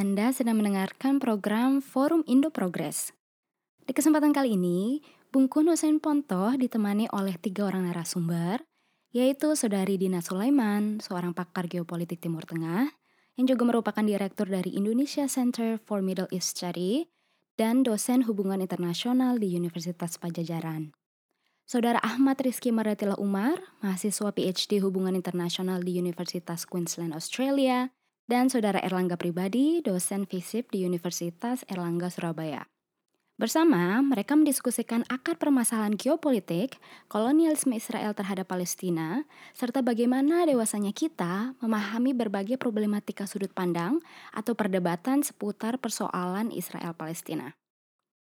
Anda sedang mendengarkan program Forum Indo Progress. Di kesempatan kali ini, Bung Kun Hussein Pontoh ditemani oleh tiga orang narasumber, yaitu Saudari Dina Sulaiman, seorang pakar geopolitik Timur Tengah, yang juga merupakan direktur dari Indonesia Center for Middle East Study, dan dosen hubungan internasional di Universitas Pajajaran. Saudara Ahmad Rizky Maratila Umar, mahasiswa PhD Hubungan Internasional di Universitas Queensland, Australia, dan Saudara Erlangga Pribadi, dosen FISIP di Universitas Erlangga Surabaya. Bersama, mereka mendiskusikan akar permasalahan geopolitik, kolonialisme Israel terhadap Palestina, serta bagaimana dewasanya kita memahami berbagai problematika sudut pandang atau perdebatan seputar persoalan Israel-Palestina.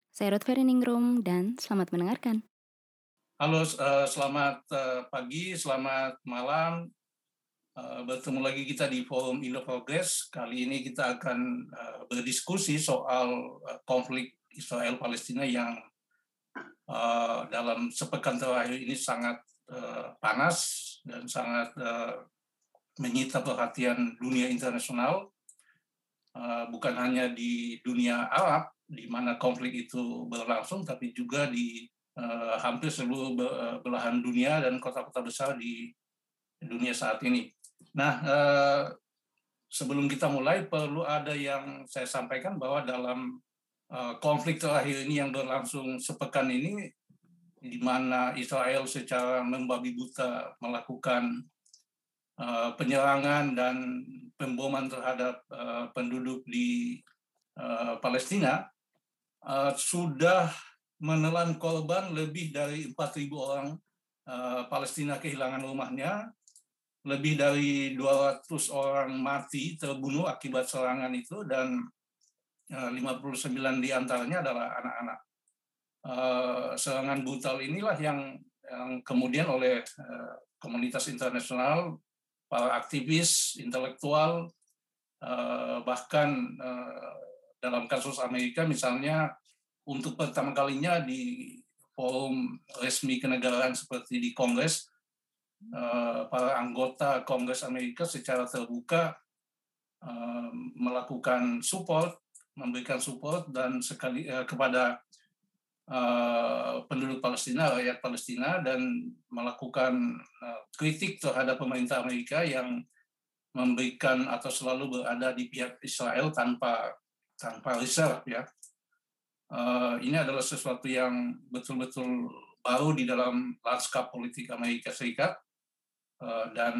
Saya Ruth Feriningrum dan selamat mendengarkan. Halo, eh, selamat eh, pagi, selamat malam. Eh, bertemu lagi kita di Forum Indo Progress. Kali ini kita akan uh, berdiskusi soal uh, konflik Israel Palestina yang dalam sepekan terakhir ini sangat panas dan sangat menyita perhatian dunia internasional. Bukan hanya di dunia Arab di mana konflik itu berlangsung, tapi juga di hampir seluruh belahan dunia dan kota-kota besar di dunia saat ini. Nah, eh, sebelum kita mulai perlu ada yang saya sampaikan bahwa dalam eh, konflik terakhir ini yang berlangsung sepekan ini, di mana Israel secara membabi buta melakukan eh, penyerangan dan pemboman terhadap penduduk di Palestina, sudah menelan korban lebih dari 4.000 orang Palestina kehilangan rumahnya, lebih dari 200 orang mati terbunuh akibat serangan itu dan 59 eh, di antaranya adalah anak-anak. Eh, serangan brutal inilah yang, yang kemudian oleh eh, komunitas internasional, para aktivis, intelektual, bahkan dalam kasus Amerika misalnya untuk pertama kalinya di forum resmi kenegaraan seperti di Kongres Eh, para anggota Kongres Amerika secara terbuka eh, melakukan support, memberikan support dan sekali eh, kepada penduduk Palestina, rakyat Palestina dan melakukan kritik terhadap pemerintah Amerika yang memberikan atau selalu berada di pihak Israel tanpa tanpa reserve ya. ini adalah sesuatu yang betul-betul baru di dalam lanskap politik Amerika Serikat dan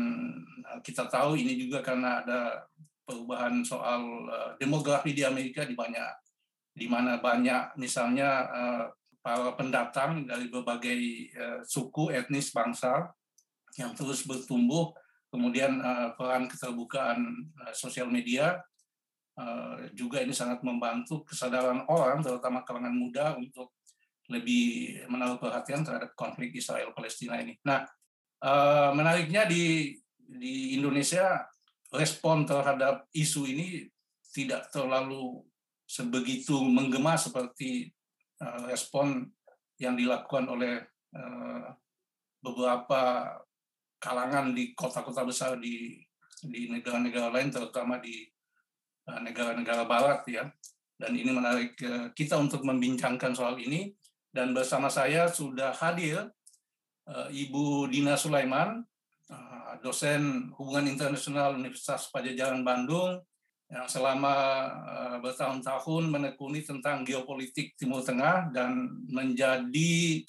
eh, kita tahu ini juga karena ada perubahan soal eh, demografi di Amerika di banyak di mana banyak misalnya para pendatang dari berbagai suku etnis bangsa yang terus bertumbuh kemudian peran keterbukaan sosial media juga ini sangat membantu kesadaran orang terutama kalangan muda untuk lebih menaruh perhatian terhadap konflik Israel Palestina ini. Nah, Uh, menariknya di di Indonesia respon terhadap isu ini tidak terlalu sebegitu menggema seperti uh, respon yang dilakukan oleh uh, beberapa kalangan di kota-kota besar di di negara-negara lain terutama di negara-negara barat ya. Dan ini menarik kita untuk membincangkan soal ini. Dan bersama saya sudah hadir Eh, Ibu Dina Sulaiman, eh, dosen hubungan internasional Universitas Pajajaran Bandung, yang selama eh, bertahun-tahun menekuni tentang geopolitik Timur Tengah dan menjadi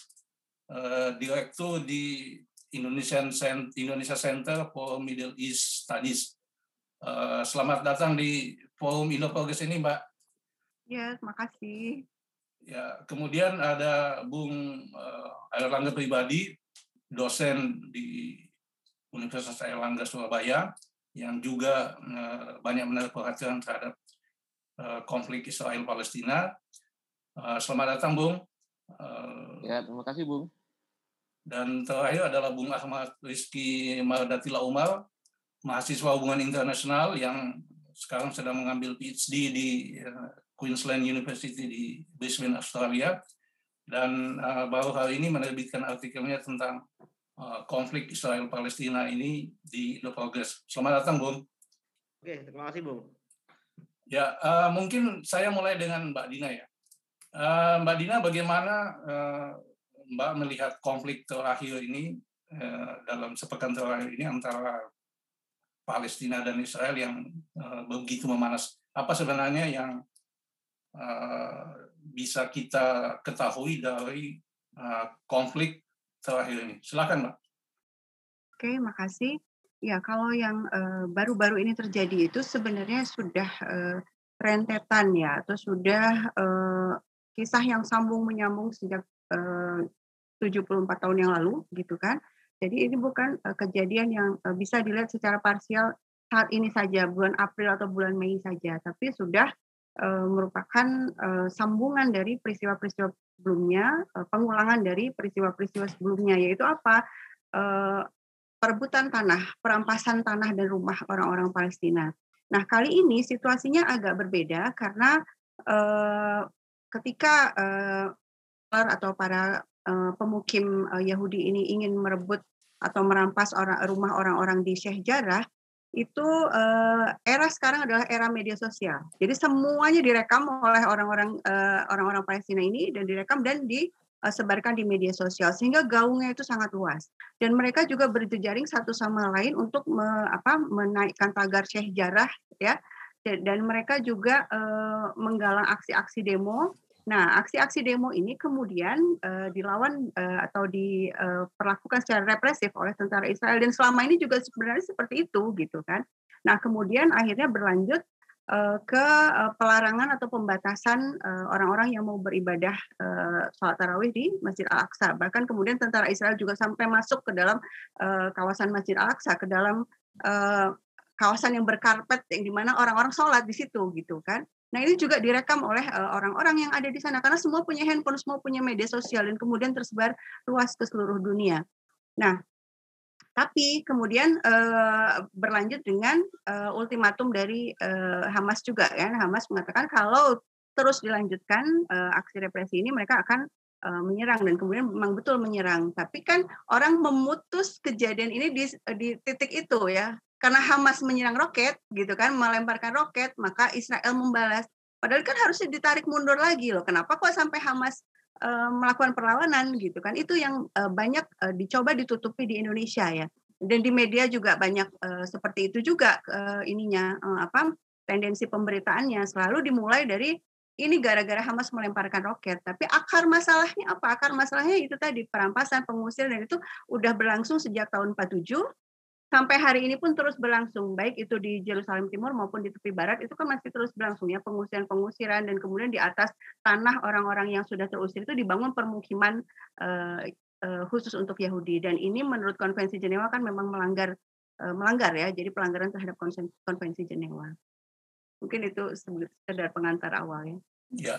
direktur di Indonesian Indonesia Center for Middle East Studies. Selamat datang di Forum Indo Progress ini, Mbak. Ya, terima kasih. Ya, kemudian ada Bung Erlangga Pribadi, dosen di Universitas Airlangga Surabaya yang juga banyak menaruh perhatian terhadap uh, konflik Israel Palestina. Uh, selamat datang, Bung. Uh, ya, terima kasih, Bung. Dan terakhir adalah Bung Ahmad Rizky Mardatila Umar, mahasiswa hubungan internasional yang sekarang sedang mengambil PhD di Queensland University di Brisbane, Australia dan uh, baru hari ini menerbitkan artikelnya tentang uh, konflik Israel Palestina ini di The Progress. Selamat datang, Bung. Oke, terima kasih, Bung. Ya, uh, mungkin saya mulai dengan Mbak Dina ya. Uh, Mbak Dina, bagaimana uh, Mbak melihat konflik terakhir ini uh, dalam sepekan terakhir ini antara Palestina dan Israel yang uh, begitu memanas? Apa sebenarnya yang uh, bisa kita ketahui dari uh, konflik terakhir ini? Silakan, Mbak. Oke, makasih. Ya, kalau yang baru-baru uh, ini terjadi itu sebenarnya sudah uh, rentetan ya, atau sudah uh, kisah yang sambung menyambung sejak uh, 74 tahun yang lalu, gitu kan. Jadi ini bukan uh, kejadian yang uh, bisa dilihat secara parsial saat ini saja, bulan April atau bulan Mei saja, tapi sudah uh, merupakan uh, sambungan dari peristiwa-peristiwa sebelumnya, uh, pengulangan dari peristiwa-peristiwa sebelumnya, yaitu apa? Uh, perebutan tanah, perampasan tanah dan rumah orang-orang Palestina. Nah, kali ini situasinya agak berbeda karena eh, ketika eh, atau para eh, pemukim eh, Yahudi ini ingin merebut atau merampas rumah orang-orang di Sheikh Jarrah, itu eh, era sekarang adalah era media sosial. Jadi semuanya direkam oleh orang-orang eh, orang-orang Palestina ini dan direkam dan di uh, sebarkan di media sosial sehingga gaungnya itu sangat luas dan mereka juga berjejaring satu sama lain untuk me, apa, menaikkan tagar Syekh Jarah ya dan, dan mereka juga uh, menggalang aksi-aksi demo Nah, aksi-aksi demo ini kemudian uh, dilawan uh, atau diperlakukan uh, secara represif oleh tentara Israel dan selama ini juga sebenarnya seperti itu gitu kan. Nah, kemudian akhirnya berlanjut Eh, ke pelarangan atau pembatasan orang-orang yang mau beribadah sholat tarawih di Masjid Al-Aqsa. Bahkan kemudian tentara Israel juga sampai masuk ke dalam kawasan Masjid Al-Aqsa, ke dalam kawasan yang berkarpet yang di mana orang-orang sholat di situ gitu kan. Nah ini juga direkam oleh orang-orang yang ada di sana karena semua punya handphone, semua punya media sosial dan kemudian tersebar luas ke seluruh dunia. Nah tapi kemudian uh, berlanjut dengan uh, ultimatum dari Hamas juga kan. Hamas mengatakan kalau terus dilanjutkan aksi represi ini mereka akan menyerang dan kemudian memang betul menyerang. Tapi kan orang memutus kejadian ini di di titik itu ya. Karena Hamas menyerang roket gitu kan, melemparkan roket, maka Israel membalas. Padahal kan harusnya ditarik mundur lagi loh. Kenapa kok sampai Hamas Eh, melakukan perlawanan gitu kan? Itu yang uh, banyak uh, dicoba ditutupi di Indonesia ya. Dan di media juga banyak uh, seperti itu juga uh, ininya uh, apa tendensi pemberitaannya. Selalu dimulai dari ini gara-gara Hamas melemparkan roket. Tapi akar masalahnya apa? Akar masalahnya itu tadi perampasan pengusir dan itu udah berlangsung sejak tahun 47 sampai hari ini pun terus berlangsung baik itu di Jerusalem Timur maupun di tepi barat itu kan masih terus berlangsung ya pengusiran-pengusiran dan kemudian di atas tanah orang-orang yang sudah terusir itu dibangun permukiman uh, uh, khusus untuk Yahudi dan ini menurut konvensi Jenewa kan memang melanggar uh, melanggar ya jadi pelanggaran terhadap konvensi Jenewa mungkin itu sekedar pengantar awal ya. Ya,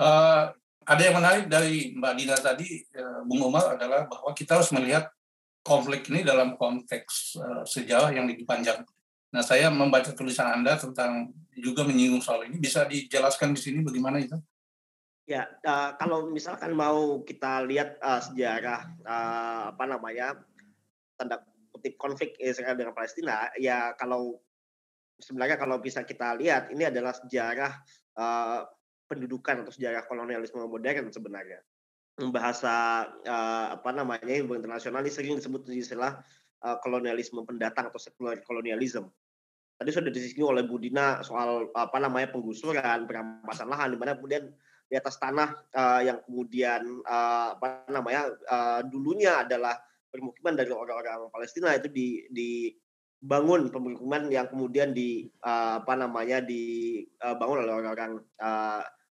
uh, ada yang menarik dari Mbak Dina tadi, uh, Bung Umar adalah bahwa kita harus melihat konflik ini dalam konteks uh, sejarah yang lebih panjang. Nah, saya membaca tulisan Anda tentang juga menyinggung soal ini. Bisa dijelaskan di sini bagaimana itu? Ya, uh, kalau misalkan mau kita lihat uh, sejarah uh, apa namanya tanda kutip konflik Israel dengan Palestina, ya kalau sebenarnya kalau bisa kita lihat ini adalah sejarah uh, pendudukan atau sejarah kolonialisme modern sebenarnya bahasa uh, apa namanya ilmu internasional sering disebut istilah uh, kolonialisme pendatang atau secular colonialism. Tadi sudah disinggung oleh Budina soal apa namanya penggusuran, perampasan lahan di mana kemudian di atas tanah uh, yang kemudian uh, apa namanya uh, dulunya adalah permukiman dari orang-orang Palestina itu di dibangun pemukiman yang kemudian di uh, apa namanya dibangun oleh orang-orang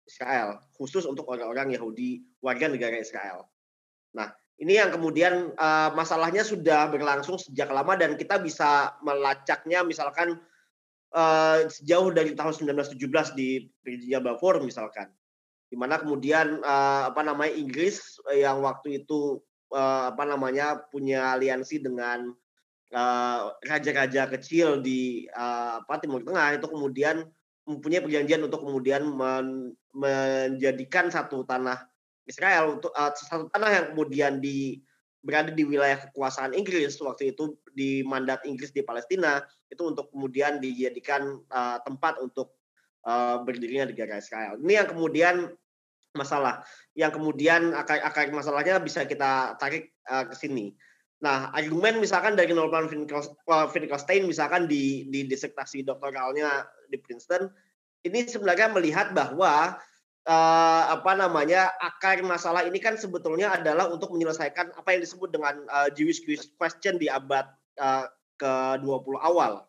Israel, khusus untuk orang-orang Yahudi warga negara Israel. Nah, ini yang kemudian uh, masalahnya sudah berlangsung sejak lama dan kita bisa melacaknya misalkan uh, sejauh dari tahun 1917 di Perjanjian Balfour misalkan. Di mana kemudian uh, apa namanya Inggris yang waktu itu uh, apa namanya punya aliansi dengan raja-raja uh, kecil di uh, apa Timur Tengah itu kemudian mempunyai perjanjian untuk kemudian men, menjadikan satu tanah Israel untuk uh, satu tanah yang kemudian di berada di wilayah kekuasaan Inggris waktu itu di mandat Inggris di Palestina itu untuk kemudian dijadikan uh, tempat untuk uh, berdirinya negara Israel. Ini yang kemudian masalah yang kemudian akar akar masalahnya bisa kita tarik uh, ke sini. Nah, argumen misalkan dari Norman Finkelstein misalkan di di disertasi doktoralnya di Princeton ini sebenarnya melihat bahwa uh, apa namanya akar masalah ini kan sebetulnya adalah untuk menyelesaikan apa yang disebut dengan uh, Jewish question di abad uh, ke-20 awal.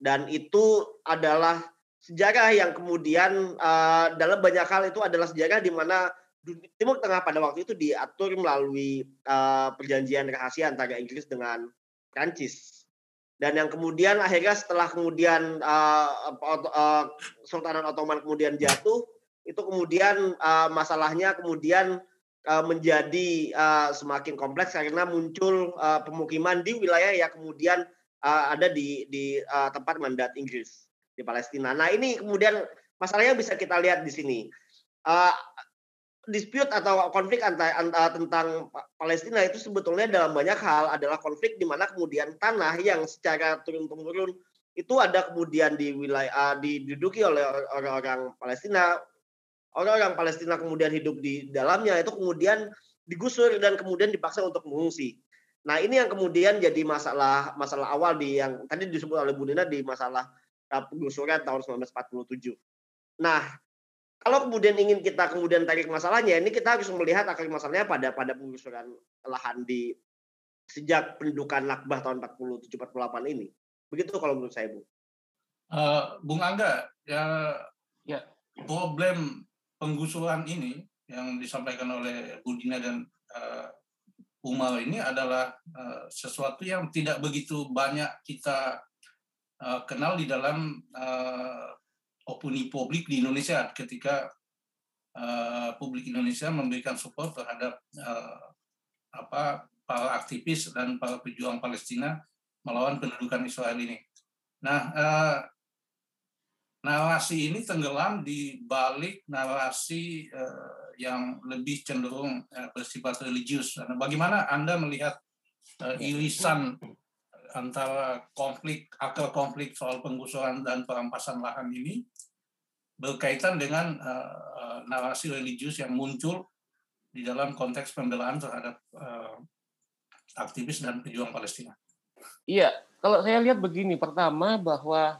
Dan itu adalah sejarah yang kemudian uh, dalam banyak hal itu adalah sejarah di mana Timur Tengah pada waktu itu diatur melalui uh, perjanjian rahasia antara Inggris dengan Prancis. Dan yang kemudian akhirnya setelah kemudian uh, uh, Sultanan Ottoman kemudian jatuh, itu kemudian uh, masalahnya kemudian uh, menjadi uh, semakin kompleks karena muncul uh, pemukiman di wilayah yang kemudian uh, ada di di uh, tempat mandat Inggris di Palestina. Nah ini kemudian masalahnya bisa kita lihat di sini. Dispute atau konflik antara, antara tentang Palestina itu sebetulnya dalam banyak hal adalah konflik di mana kemudian tanah yang secara turun temurun itu ada kemudian di wilayah uh, diduduki oleh orang-orang Palestina orang-orang Palestina kemudian hidup di dalamnya itu kemudian digusur dan kemudian dipaksa untuk mengungsi. Nah ini yang kemudian jadi masalah masalah awal di yang tadi disebut oleh Bu Nina di masalah uh, penggusuran tahun 1947. Nah kalau kemudian ingin kita kemudian tarik masalahnya, ini kita harus melihat akar masalahnya pada pada penggusuran lahan di sejak pendudukan Nakbah tahun 47-48 ini. Begitu kalau menurut saya, Bu. Uh, Bung Angga, ya, ya problem penggusuran ini yang disampaikan oleh Budina dan uh, Umar ini adalah uh, sesuatu yang tidak begitu banyak kita uh, kenal di dalam uh, opini publik di Indonesia ketika uh, publik Indonesia memberikan support terhadap uh, apa para aktivis dan para pejuang Palestina melawan pendudukan Israel ini. Nah, uh, narasi ini tenggelam di balik narasi uh, yang lebih cenderung uh, bersifat religius. Nah, bagaimana Anda melihat uh, irisan antara konflik akar konflik soal penggusuran dan perampasan lahan ini berkaitan dengan uh, narasi religius yang muncul di dalam konteks pembelaan terhadap uh, aktivis dan pejuang Palestina. Iya, kalau saya lihat begini, pertama bahwa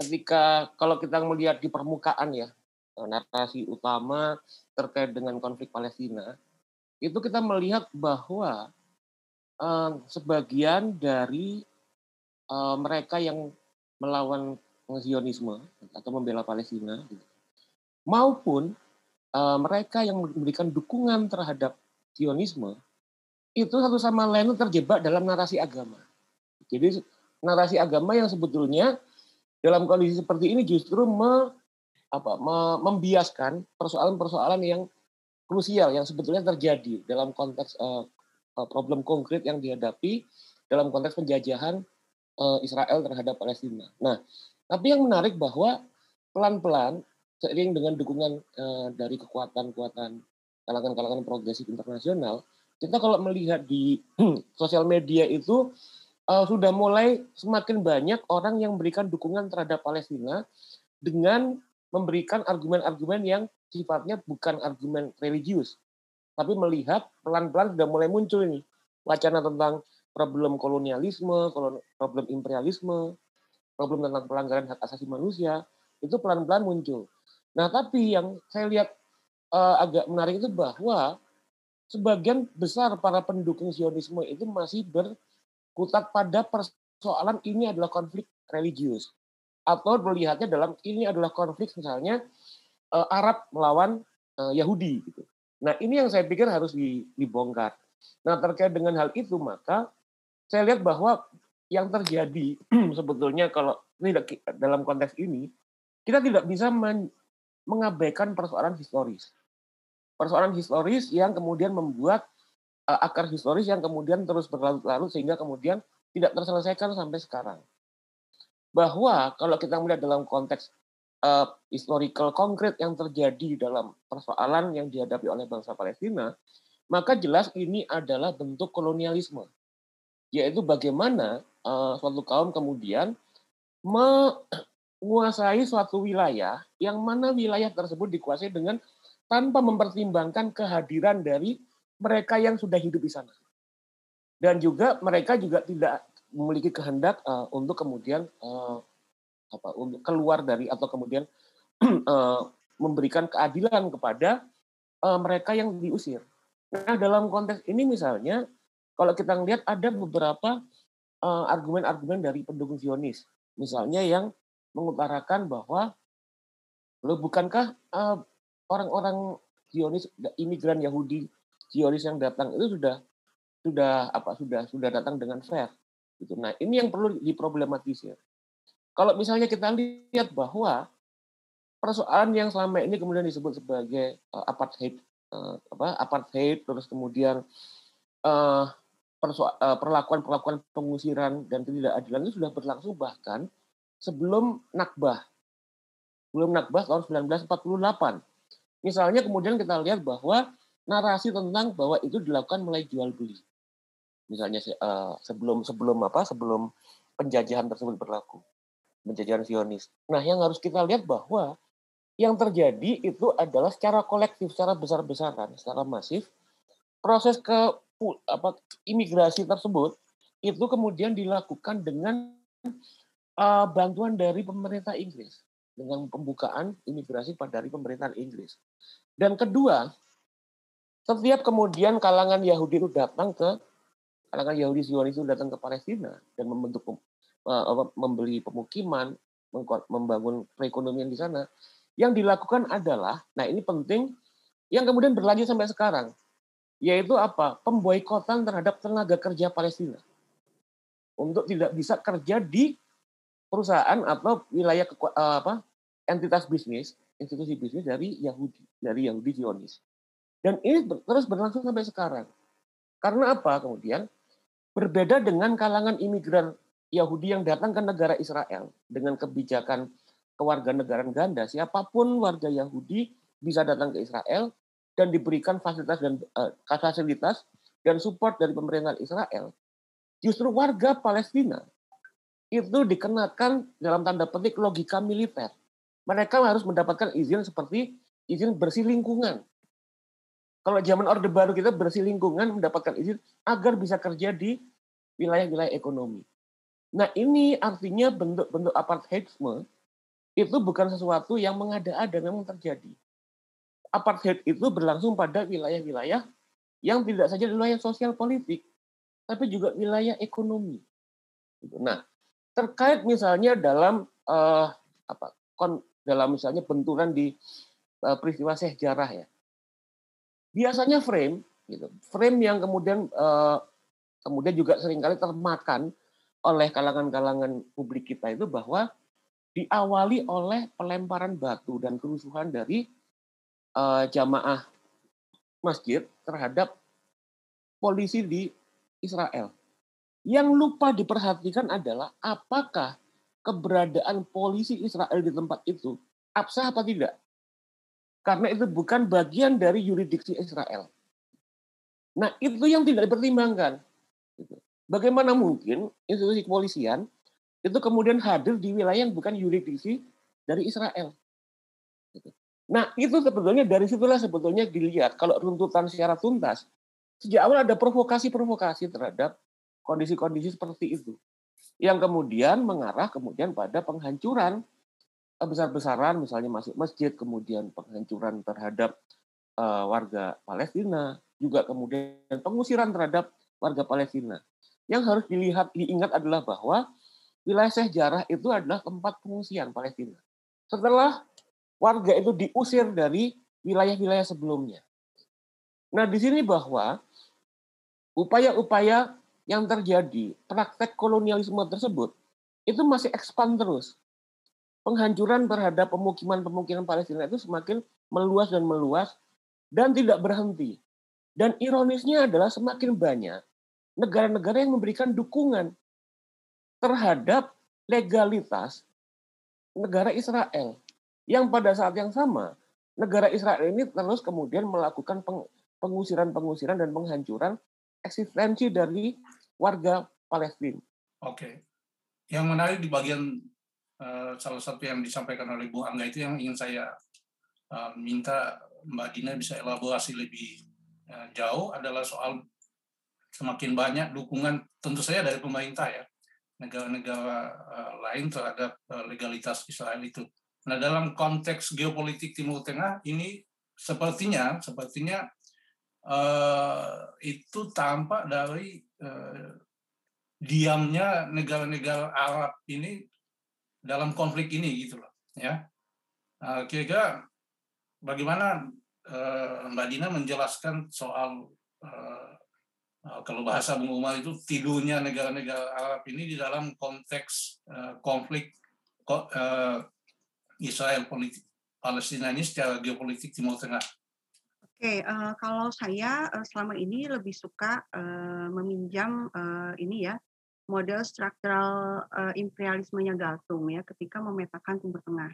ketika kalau kita melihat di permukaan ya narasi utama terkait dengan konflik Palestina itu kita melihat bahwa sebagian dari mereka yang melawan Zionisme atau membela Palestina gitu, maupun mereka yang memberikan dukungan terhadap Zionisme itu satu sama lain terjebak dalam narasi agama. Jadi narasi agama yang sebetulnya dalam kondisi seperti ini justru me, apa, me, membiaskan persoalan-persoalan yang krusial yang sebetulnya terjadi dalam konteks uh, problem konkret yang dihadapi dalam konteks penjajahan uh, Israel terhadap Palestina. Nah, tapi yang menarik bahwa pelan-pelan seiring dengan dukungan uh, dari kekuatan-kekuatan kalangan-kalangan progresif internasional, kita kalau melihat di sosial media itu uh, sudah mulai semakin banyak orang yang memberikan dukungan terhadap Palestina dengan memberikan argumen-argumen yang sifatnya bukan argumen religius, tapi melihat pelan-pelan sudah mulai muncul ini wacana tentang problem kolonialisme, problem imperialisme, problem tentang pelanggaran hak asasi manusia, itu pelan-pelan muncul. Nah, tapi yang saya lihat uh, agak menarik itu bahwa sebagian besar para pendukung Zionisme itu masih ber kutat pada persoalan ini adalah konflik religius atau melihatnya dalam ini adalah konflik misalnya uh, Arab melawan uh, Yahudi gitu. Nah, ini yang saya pikir harus dibongkar. Nah, terkait dengan hal itu maka saya lihat bahwa yang terjadi sebetulnya kalau tidak dalam konteks ini kita tidak bisa men, mengabaikan persoalan historis. Persoalan historis yang kemudian membuat uh, akar historis yang kemudian terus berlarut-larut sehingga kemudian tidak terselesaikan sampai sekarang. Bahwa kalau kita melihat dalam konteks uh, historical konkret yang terjadi dalam persoalan yang dihadapi oleh bangsa Palestina, maka jelas ini adalah bentuk kolonialisme, yaitu bagaimana uh, suatu kaum kemudian me menguasai suatu wilayah yang mana wilayah tersebut dikuasai dengan tanpa mempertimbangkan kehadiran dari mereka yang sudah hidup di sana. Dan juga mereka juga tidak memiliki kehendak uh, untuk kemudian uh, apa untuk keluar dari atau kemudian uh, memberikan keadilan kepada uh, mereka yang diusir. Nah, dalam konteks ini misalnya kalau kita melihat ada beberapa argumen-argumen uh, dari pendukung Zionis, misalnya yang mengutarakan bahwa lo bukankah orang-orang Zionis imigran Yahudi Zionis yang datang itu sudah sudah apa sudah sudah datang dengan fair gitu. Nah, ini yang perlu diproblematisir. Kalau misalnya kita lihat bahwa persoalan yang selama ini kemudian disebut sebagai uh, apartheid uh, apa apartheid terus kemudian uh, perlakuan-perlakuan pengusiran dan ketidakadilan itu sudah berlangsung bahkan sebelum Nakbah. Sebelum Nakbah tahun 1948. Misalnya kemudian kita lihat bahwa narasi tentang bahwa itu dilakukan mulai jual beli. Misalnya sebelum sebelum apa? Sebelum penjajahan tersebut berlaku. Penjajahan Zionis. Nah, yang harus kita lihat bahwa yang terjadi itu adalah secara kolektif, secara besar-besaran, secara masif proses ke apa imigrasi tersebut itu kemudian dilakukan dengan uh, bantuan dari pemerintah Inggris dengan pembukaan imigrasi dari pemerintahan Inggris. Dan kedua, setiap kemudian kalangan Yahudi itu datang ke kalangan Yahudi Zionis itu datang ke Palestina dan membentuk uh, membeli pemukiman, membangun perekonomian di sana. Yang dilakukan adalah, nah ini penting, yang kemudian berlanjut sampai sekarang yaitu apa? Pemboikotan terhadap tenaga kerja Palestina untuk tidak bisa kerja di perusahaan atau wilayah eh, apa entitas bisnis, institusi bisnis dari Yahudi, dari Yahudi Zionis. Dan ini terus berlangsung sampai sekarang. Karena apa? Kemudian berbeda dengan kalangan imigran Yahudi yang datang ke negara Israel dengan kebijakan kewarganegaraan ganda, siapa pun warga Yahudi bisa datang ke Israel dan diberikan fasilitas dan uh, fasilitas dan support dari pemerintahan Israel, justru warga Palestina itu dikenakan dalam tanda petik logika militer. Mereka harus mendapatkan izin seperti izin bersih lingkungan. Kalau zaman Orde Baru kita bersih lingkungan mendapatkan izin agar bisa kerja di wilayah-wilayah ekonomi. Nah ini artinya bentuk-bentuk apartheidisme itu bukan sesuatu yang mengada-ada memang terjadi. Apartheid itu berlangsung pada wilayah-wilayah yang tidak saja wilayah sosial politik, tapi juga wilayah ekonomi. Nah, terkait misalnya dalam uh, apa kon, dalam misalnya benturan di uh, peristiwa sejarah ya, biasanya frame, gitu, frame yang kemudian uh, kemudian juga sering kali termakan oleh kalangan-kalangan publik kita itu bahwa diawali oleh pelemparan batu dan kerusuhan dari uh, jamaah masjid terhadap polisi di Israel. Yang lupa diperhatikan adalah apakah keberadaan polisi Israel di tempat itu absah apa tidak? Karena itu bukan bagian dari yuridiksi Israel. Nah, itu yang tidak dipertimbangkan. Gitu. Bagaimana mungkin institusi kepolisian itu kemudian hadir di wilayah yang bukan yuridiksi dari Israel? Gitu. Nah, itu sebetulnya dari situlah sebetulnya dilihat kalau runtutan secara tuntas, sejak awal ada provokasi-provokasi terhadap kondisi-kondisi seperti itu. Yang kemudian mengarah kemudian pada penghancuran eh, besar-besaran misalnya masuk masjid, kemudian penghancuran terhadap uh, warga Palestina, juga kemudian pengusiran terhadap warga Palestina. Yang harus dilihat diingat adalah bahwa wilayah sejarah itu adalah tempat pengungsian Palestina. Setelah warga itu diusir dari wilayah-wilayah sebelumnya. Nah, di sini bahwa upaya-upaya yang terjadi, praktek kolonialisme tersebut, itu masih expand terus. Penghancuran terhadap pemukiman-pemukiman Palestina itu semakin meluas dan meluas dan tidak berhenti. Dan ironisnya adalah semakin banyak negara-negara yang memberikan dukungan terhadap legalitas negara Israel yang pada saat yang sama negara Israel ini terus kemudian melakukan pengusiran-pengusiran dan penghancuran eksistensi dari warga Palestina. Oke. Yang menarik di bagian uh, salah satu yang disampaikan oleh Bu Angga itu yang ingin saya uh, minta Mbak Dina bisa elaborasi lebih uh, jauh adalah soal semakin banyak dukungan tentu saja dari pemerintah ya negara-negara uh, lain terhadap uh, legalitas Israel itu. Nah dalam konteks geopolitik Timur Tengah ini sepertinya sepertinya uh, itu tampak dari uh, diamnya negara-negara Arab ini dalam konflik ini gitu loh ya kira-kira bagaimana uh, Mbak Dina menjelaskan soal uh, kalau bahasa Bung Umar itu tidurnya negara-negara Arab ini di dalam konteks uh, konflik uh, Israel politik Palestina ini secara geopolitik Timur Tengah. Oke, kalau saya selama ini lebih suka meminjam ini ya model struktural uh, imperialismenya Galtung ya ketika memetakan Timur Tengah.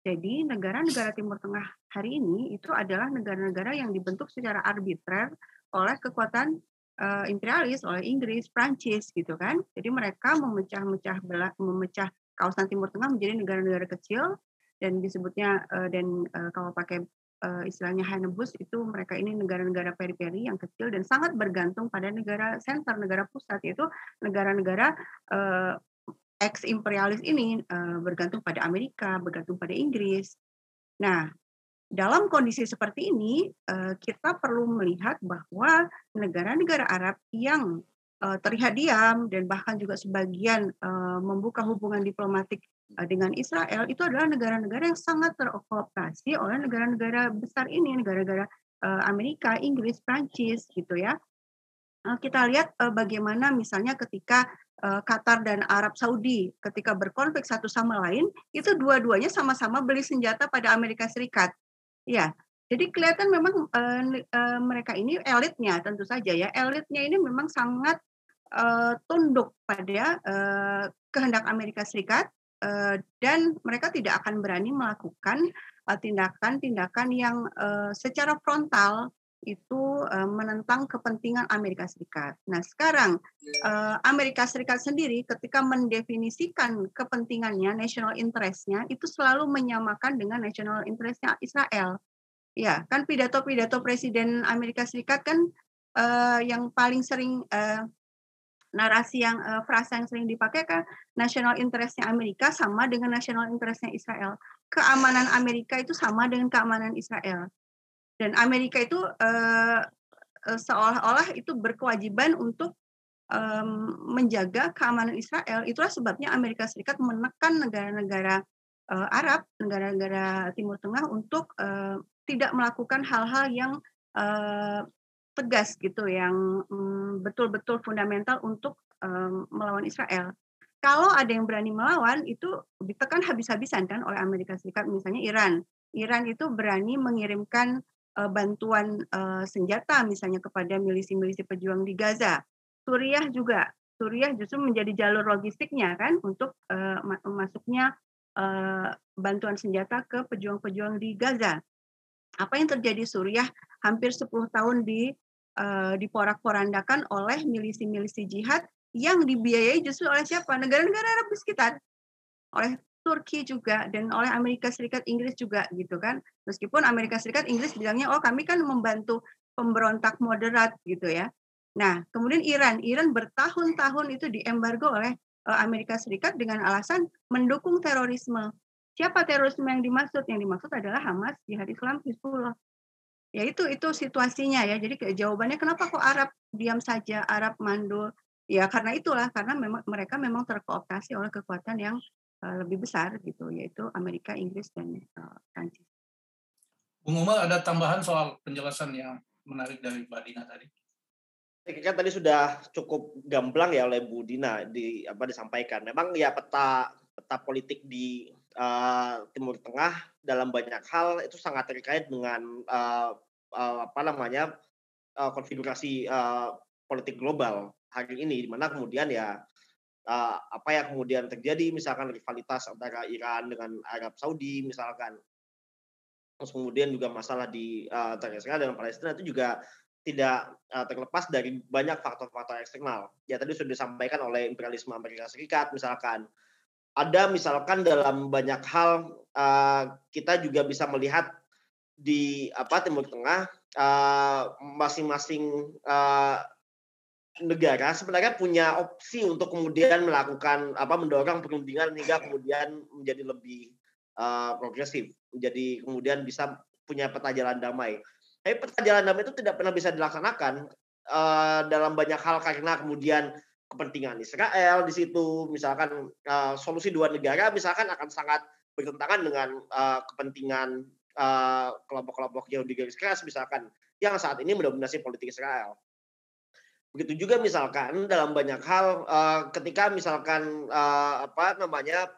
Jadi negara-negara Timur Tengah hari ini itu adalah negara-negara yang dibentuk secara arbitrer oleh kekuatan uh, imperialis, oleh Inggris, Prancis gitu kan. Jadi mereka memecah-mecah memecah kawasan Timur Tengah menjadi negara-negara kecil dan disebutnya uh, dan uh, kalau pakai uh, istilahnya Hanebus itu mereka ini negara-negara periferi yang kecil dan sangat bergantung pada negara center, negara pusat yaitu negara-negara uh, ex imperialis ini uh, bergantung pada Amerika, bergantung pada Inggris. Nah, dalam kondisi seperti ini uh, kita perlu melihat bahwa negara-negara Arab yang uh, terlihat diam dan bahkan juga sebagian uh, membuka hubungan diplomatik Eh, dengan Israel itu adalah negara-negara yang sangat terokupasi oleh negara-negara besar ini, negara-negara Amerika, Inggris, Prancis gitu ya. Kita lihat bagaimana misalnya ketika Qatar dan Arab Saudi ketika berkonflik satu sama lain, itu dua-duanya sama-sama beli senjata pada Amerika Serikat. Ya, jadi kelihatan memang uh, uh, mereka ini elitnya tentu saja ya, elitnya ini memang sangat uh, tunduk pada uh, kehendak Amerika Serikat Eh, dan mereka tidak akan berani melakukan tindakan-tindakan yang uh, secara frontal itu uh, menentang kepentingan Amerika Serikat. Nah, sekarang uh, Amerika Serikat sendiri ketika mendefinisikan kepentingannya, national interest-nya itu selalu menyamakan dengan national interest-nya Israel. Ya, kan pidato-pidato Presiden Amerika Serikat kan uh, yang paling sering uh, narasi yang uh, frasa yang sering dipakai kan national interestnya Amerika sama dengan national interestnya Israel. Keamanan Amerika itu sama dengan keamanan Israel. Dan Amerika itu uh, seolah-olah itu berkewajiban untuk um, menjaga keamanan Israel. Itulah sebabnya Amerika Serikat menekan negara-negara uh, Arab, negara-negara Timur Tengah untuk tidak melakukan hal-hal yang tegas gitu yang mm, betul-betul fundamental untuk melawan Israel. Kalau ada yang berani melawan itu ditekan habis-habisan kan oleh Amerika Serikat misalnya Iran. Iran itu berani mengirimkan uh, bantuan uh, senjata misalnya kepada milisi-milisi pejuang di Gaza. Suriah juga. Suriah justru menjadi jalur logistiknya kan untuk uh, masuknya bantuan senjata ke pejuang-pejuang di Gaza. Apa yang terjadi Suriah hampir 10 tahun di diporak-porandakan oleh milisi-milisi jihad yang dibiayai justru oleh siapa? Negara-negara Arab sekitar. Oleh Turki juga dan oleh Amerika Serikat, Inggris juga gitu kan. Meskipun Amerika Serikat, Inggris bilangnya oh kami kan membantu pemberontak moderat gitu ya. Nah, kemudian Iran, Iran bertahun-tahun itu diembargo oleh uh, Amerika Serikat dengan alasan mendukung terorisme. Siapa terorisme yang dimaksud? Yang dimaksud adalah Hamas, Jihad Islam, Hizbullah. Ya itu itu situasinya ya. Jadi jawabannya kenapa kok Arab diam saja, Arab mandul? Ya karena itulah karena memang mereka memang terkooptasi oleh kekuatan yang lebih besar gitu yaitu Amerika, Inggris dan uh, Prancis. Bung Umar ada tambahan soal penjelasan yang menarik dari Mbak Dina tadi. Kan tadi sudah cukup gamblang ya oleh Bu Dina di apa disampaikan. Memang ya peta peta politik di uh, Timur Tengah dalam banyak hal itu sangat terkait dengan uh, uh, apa namanya uh, konfigurasi uh, politik global hari ini, di mana kemudian ya uh, apa yang kemudian terjadi, misalkan rivalitas antara Iran dengan Arab Saudi, misalkan, terus kemudian juga masalah di uh, antara Israel dan Palestina itu juga tidak uh, terlepas dari banyak faktor-faktor eksternal. Ya tadi sudah disampaikan oleh imperialisme Amerika Serikat, misalkan ada misalkan dalam banyak hal uh, kita juga bisa melihat di apa Timur Tengah masing-masing uh, uh, negara sebenarnya punya opsi untuk kemudian melakukan apa mendorong perundingan hingga kemudian menjadi lebih uh, progresif, menjadi kemudian bisa punya peta jalan damai. Tapi peta jalan damai itu tidak pernah bisa dilaksanakan uh, dalam banyak hal karena kemudian kepentingan Israel di situ, misalkan uh, solusi dua negara misalkan akan sangat bertentangan dengan uh, kepentingan kelompok-kelompok uh, Yahudi garis keras misalkan yang saat ini mendominasi politik Israel. Begitu juga misalkan dalam banyak hal uh, ketika misalkan uh, apa namanya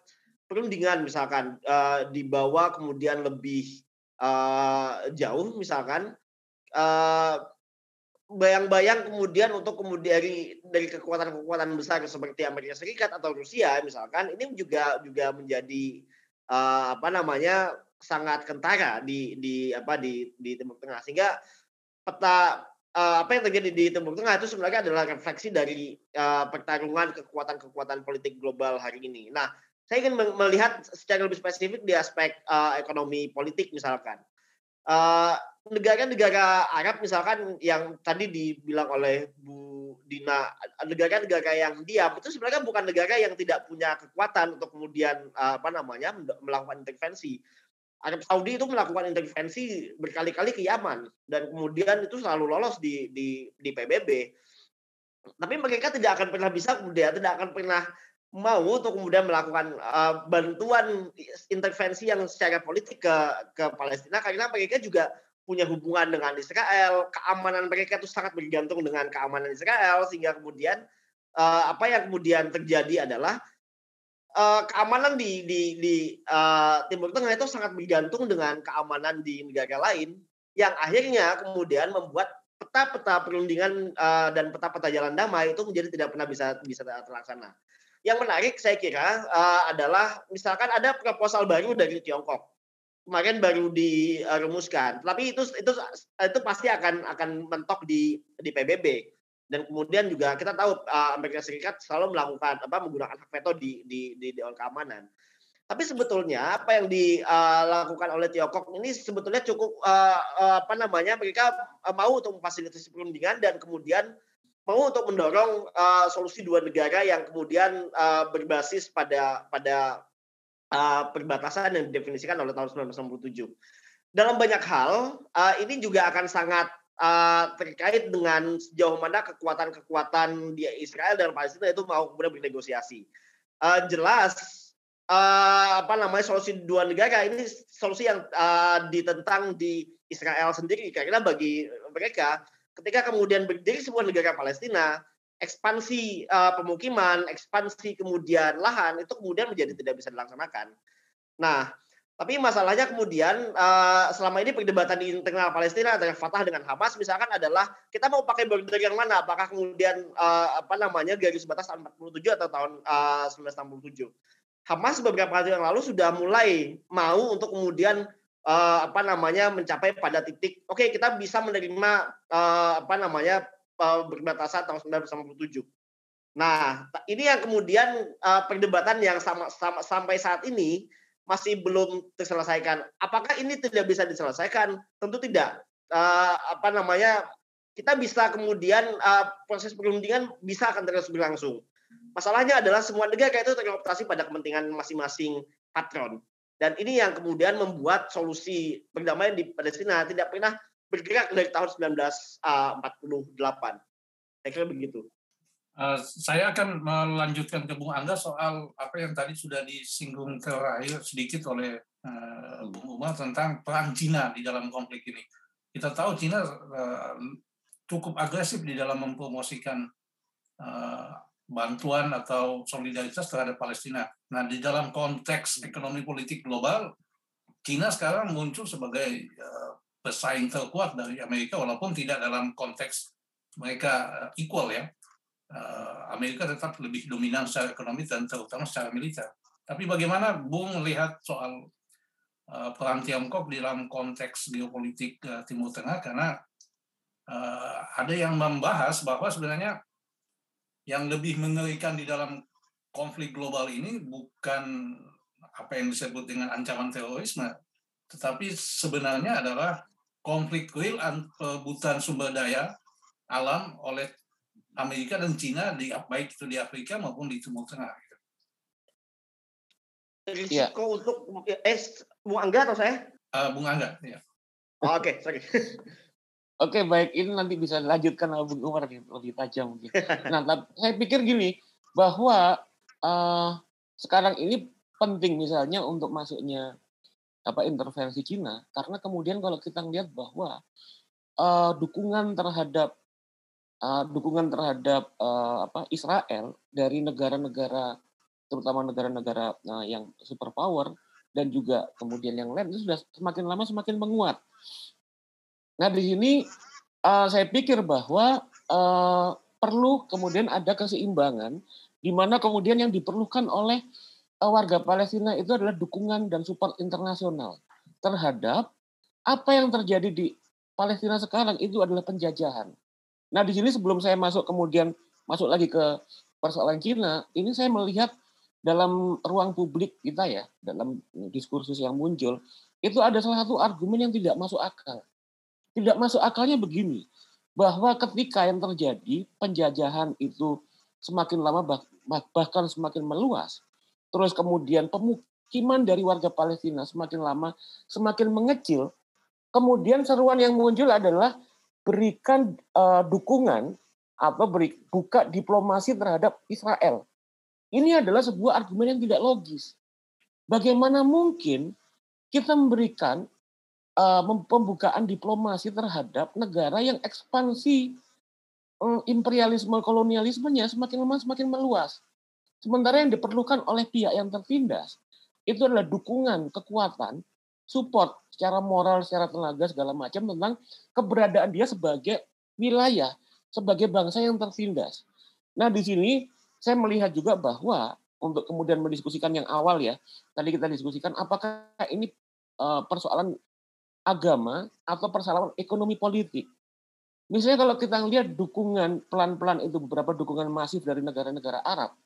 perundingan misalkan uh, dibawa kemudian lebih uh, jauh misalkan uh, bayang-bayang kemudian untuk kemudian dari dari kekuatan-kekuatan besar seperti Amerika Serikat atau Rusia misalkan ini juga juga menjadi uh, apa namanya sangat kentara di di apa di di Timur Tengah sehingga peta uh, apa yang terjadi di Timur Tengah itu sebenarnya adalah refleksi dari uh, pertarungan kekuatan-kekuatan politik global hari ini. Nah, saya ingin melihat secara lebih spesifik di aspek uh, ekonomi politik misalkan. negara-negara Arab misalkan yang tadi dibilang oleh Bu Dina, negara-negara yang diam itu sebenarnya bukan negara yang tidak punya kekuatan untuk kemudian uh, apa namanya melakukan intervensi. Arab Saudi itu melakukan intervensi berkali-kali ke Yaman dan kemudian itu selalu lolos di di di PBB. Tapi mereka tidak akan pernah bisa kemudian tidak akan pernah mau untuk kemudian melakukan uh, bantuan intervensi yang secara politik ke ke Palestina karena mereka juga punya hubungan dengan Israel, keamanan mereka itu sangat bergantung dengan keamanan Israel sehingga kemudian uh, apa yang kemudian terjadi adalah uh, keamanan di di di uh, Timur Tengah itu sangat bergantung dengan keamanan di negara lain yang akhirnya kemudian membuat peta-peta perundingan uh, dan peta-peta jalan damai itu menjadi tidak pernah bisa bisa terlaksana. Yang menarik saya kira uh, adalah misalkan ada proposal baru dari Tiongkok kemarin baru dirumuskan, tapi itu itu itu pasti akan akan mentok di di PBB dan kemudian juga kita tahu uh, Amerika Serikat selalu melakukan apa menggunakan hak veto di di di Dewan Keamanan. Tapi sebetulnya apa yang dilakukan uh, oleh Tiongkok ini sebetulnya cukup uh, apa namanya mereka mau untuk memfasilitasi perundingan dan kemudian mau untuk mendorong solusi dua negara yang kemudian berbasis pada pada perbatasan yang didefinisikan oleh tahun 1967. Dalam banyak hal ini juga akan sangat uh, terkait dengan sejauh mana kekuatan-kekuatan di Israel dan Palestina itu mau kemudian bernegosiasi. Uh, jelas uh, apa namanya solusi dua negara ini solusi yang uh, ditentang di Israel sendiri karena bagi mereka ketika kemudian berdiri sebuah negara Palestina ekspansi uh, pemukiman, ekspansi kemudian lahan itu kemudian menjadi tidak bisa dilaksanakan. Nah, tapi masalahnya kemudian uh, selama ini perdebatan di internal Palestina antara Fatah dengan Hamas misalkan adalah kita mau pakai border yang mana? Apakah kemudian uh, apa namanya garis batas tahun 47 atau tahun uh, 1967? Hamas beberapa hari yang lalu sudah mulai mau untuk kemudian uh, apa namanya mencapai pada titik oke okay, kita bisa menerima uh, apa namanya uh, berbatasan tahun 1997. Nah, ini yang kemudian uh, perdebatan yang sama, sama sampai saat ini masih belum terselesaikan. Apakah ini tidak bisa diselesaikan? Tentu tidak. Uh, apa namanya? Kita bisa kemudian uh, proses perundingan bisa akan terus berlangsung. Masalahnya adalah semua negara itu terkooptasi pada kepentingan masing-masing patron. Dan ini yang kemudian membuat solusi perdamaian di Palestina tidak pernah bergerak dari tahun 1948. Saya kira begitu. Uh, saya akan melanjutkan ke Bung Angga soal apa yang tadi sudah disinggung terakhir sedikit oleh uh, Bung Umar tentang peran Cina di dalam konflik ini. Kita tahu Cina uh, cukup agresif di dalam mempromosikan bantuan atau solidaritas terhadap Palestina. Nah, di dalam konteks ekonomi politik global, Cina sekarang muncul sebagai pesaing terkuat dari Amerika, walaupun tidak dalam konteks mereka equal ya Eh, Amerika tetap lebih dominan secara ekonomi dan terutama secara militer. Tapi bagaimana Bung melihat soal uh, peran Tiongkok dalam konteks geopolitik uh, Timur Tengah karena ada yang membahas bahwa sebenarnya yang lebih mengerikan di dalam konflik global ini bukan apa yang disebut dengan ancaman terorisme, tetapi sebenarnya adalah konflik real perebutan sumber daya alam oleh Amerika dan Cina di baik itu di Afrika maupun di Timur Tengah. Risiko ya. untuk eh Bung Angga atau saya? Uh, Bung Angga, ya. Oh, Oke, okay, sorry. Oke, okay, baik. Ini nanti bisa lanjutkan Bung Umar lebih tajam mungkin. Nah, saya pikir gini, bahwa uh, sekarang ini penting misalnya untuk masuknya apa intervensi Cina karena kemudian kalau kita melihat bahwa uh, dukungan terhadap uh, dukungan terhadap uh, apa Israel dari negara-negara terutama negara-negara uh, yang superpower dan juga kemudian yang lain itu sudah semakin lama semakin menguat. Nah di sini uh, saya pikir bahwa uh, perlu kemudian ada keseimbangan di mana kemudian yang diperlukan oleh warga Palestina itu adalah dukungan dan support internasional terhadap apa yang terjadi di Palestina sekarang itu adalah penjajahan. Nah di sini sebelum saya masuk kemudian masuk lagi ke persoalan Cina, ini saya melihat dalam ruang publik kita ya, dalam diskursus yang muncul, itu ada salah satu argumen yang tidak masuk akal. Tidak masuk akalnya begini, bahwa ketika yang terjadi penjajahan itu semakin lama bahkan semakin meluas, terus kemudian pemukiman dari warga Palestina semakin lama semakin mengecil, kemudian seruan yang muncul adalah berikan uh, dukungan atau beri, buka diplomasi terhadap Israel ini adalah sebuah argumen yang tidak logis. Bagaimana mungkin kita memberikan uh, pembukaan diplomasi terhadap negara yang ekspansi um, imperialisme kolonialismenya semakin lama semakin meluas. Sementara yang diperlukan oleh pihak yang tertindas itu adalah dukungan, kekuatan, support secara moral, secara tenaga segala macam tentang keberadaan dia sebagai wilayah, sebagai bangsa yang tertindas. Nah, di sini saya melihat juga bahwa untuk kemudian mendiskusikan yang awal ya, tadi kita diskusikan apakah ini eh, persoalan agama atau persoalan ekonomi politik. Misalnya kalau kita lihat dukungan pelan-pelan itu beberapa dukungan masif dari negara-negara Arab,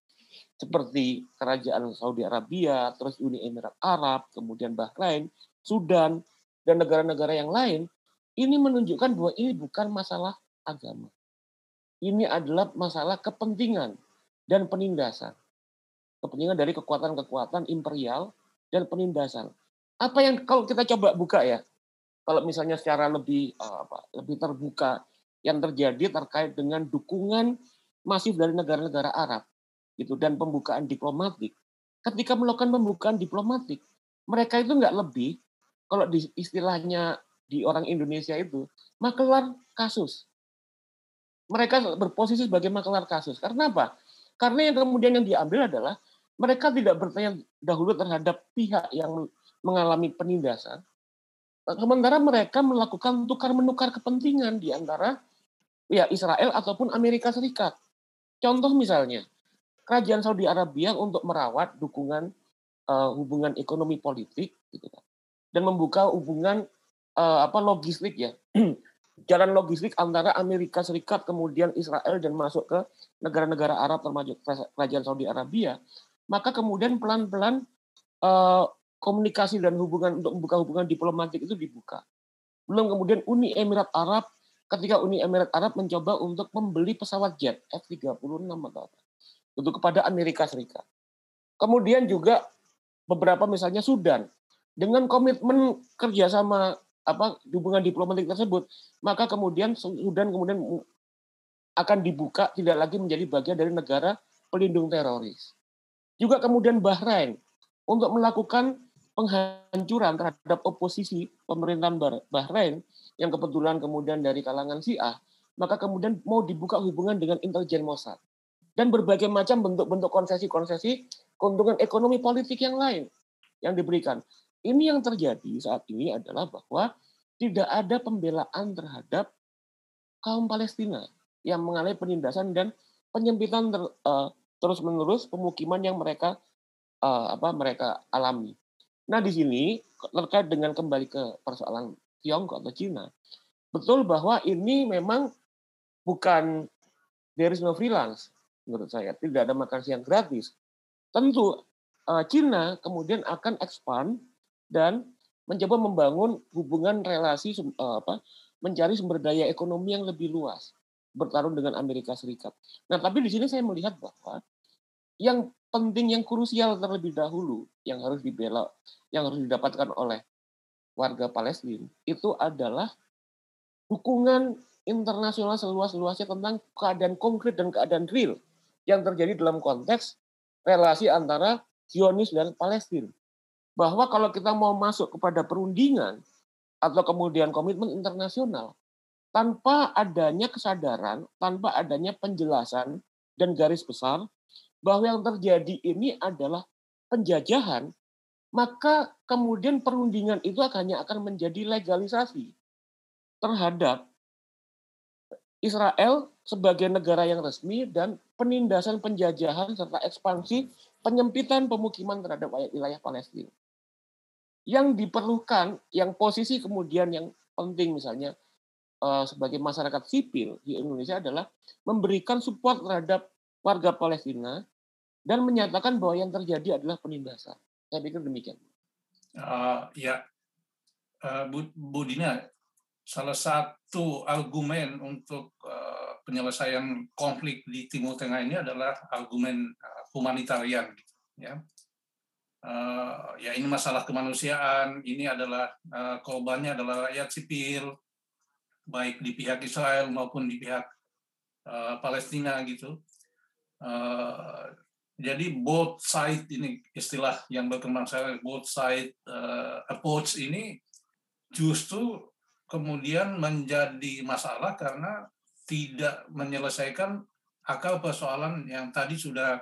seperti kerajaan Saudi Arabia, terus Uni Emirat Arab, kemudian Bahrain, Sudan, dan negara-negara yang lain, ini menunjukkan bahwa ini bukan masalah agama. Ini adalah masalah kepentingan dan penindasan. Kepentingan dari kekuatan-kekuatan imperial dan penindasan. Apa yang kalau kita coba buka ya, kalau misalnya secara lebih eh, apa, lebih terbuka yang terjadi terkait dengan dukungan masif dari negara-negara Arab gitu dan pembukaan diplomatik. Ketika melakukan pembukaan diplomatik, mereka itu nggak lebih kalau di istilahnya di orang Indonesia itu makelar kasus. Mereka berposisi sebagai makelar kasus. Karena apa? Karena yang kemudian yang diambil adalah mereka tidak bertanya dahulu terhadap pihak yang mengalami penindasan. Sementara mereka melakukan tukar-menukar kepentingan di antara ya Israel ataupun Amerika Serikat. Contoh misalnya, kerajaan Saudi Arabia untuk merawat dukungan uh, hubungan ekonomi politik gitu kan. Dan membuka hubungan uh, apa logistik ya. jalan logistik antara Amerika Serikat kemudian Israel dan masuk ke negara-negara Arab termasuk kerajaan Saudi Arabia, maka kemudian pelan-pelan eh, komunikasi dan hubungan untuk membuka hubungan diplomatik itu dibuka. Belum kemudian Uni Emirat Arab ketika Uni Emirat Arab mencoba untuk membeli pesawat jet F-36 atau apa untuk kepada Amerika Serikat. Kemudian juga beberapa misalnya Sudan dengan komitmen kerjasama apa hubungan diplomatik tersebut, maka kemudian Sudan kemudian akan dibuka tidak lagi menjadi bagian dari negara pelindung teroris. Juga kemudian Bahrain untuk melakukan penghancuran terhadap oposisi pemerintahan Bahrain yang kebetulan kemudian dari kalangan Syiah, maka kemudian mau dibuka hubungan dengan intelijen Mossad dan berbagai macam bentuk-bentuk konsesi-konsesi keuntungan ekonomi politik yang lain yang diberikan. Ini yang terjadi saat ini adalah bahwa tidak ada pembelaan terhadap kaum Palestina yang mengalami penindasan dan penyempitan ter, uh, terus-menerus pemukiman yang mereka uh, apa mereka alami. Nah, di sini terkait dengan kembali ke persoalan Tiongkok atau Cina, betul bahwa ini memang bukan there is no freelance menurut saya, tidak ada makan siang gratis. tentu uh, Cina kemudian akan expand dan mencoba membangun hubungan relasi uh, apa mencari sumber daya ekonomi yang lebih luas bertarung dengan Amerika Serikat. Nah, tapi di sini saya melihat bahwa yang penting yang krusial terlebih dahulu yang harus dibela yang harus didapatkan oleh warga Palestina itu adalah dukungan internasional seluas-luasnya tentang keadaan konkret dan keadaan real yang terjadi dalam konteks relasi antara Zionis dan Palestina. Bahwa kalau kita mau masuk kepada perundingan atau kemudian komitmen internasional, tanpa adanya kesadaran, tanpa adanya penjelasan dan garis besar bahwa yang terjadi ini adalah penjajahan, maka kemudian perundingan itu hanya akan menjadi legalisasi terhadap Israel sebagai negara yang resmi dan penindasan penjajahan serta ekspansi penyempitan pemukiman terhadap wilayah Palestina. Yang diperlukan, yang posisi kemudian yang penting misalnya eh, sebagai masyarakat sipil di Indonesia adalah memberikan support terhadap warga Palestina dan menyatakan bahwa yang terjadi adalah penindasan. Saya pikir demikian. Uh, ya, uh, Bu, Dina, salah satu argumen untuk uh, penyelesaian konflik di Timur Tengah ini adalah argumen uh, humanitarian gitu, ya uh, ya ini masalah kemanusiaan ini adalah uh, korbannya adalah rakyat sipil baik di pihak Israel maupun di pihak uh, Palestina gitu. Uh, jadi both side ini istilah yang berkembang saya both side uh, approach ini justru kemudian menjadi masalah karena tidak menyelesaikan akal persoalan yang tadi sudah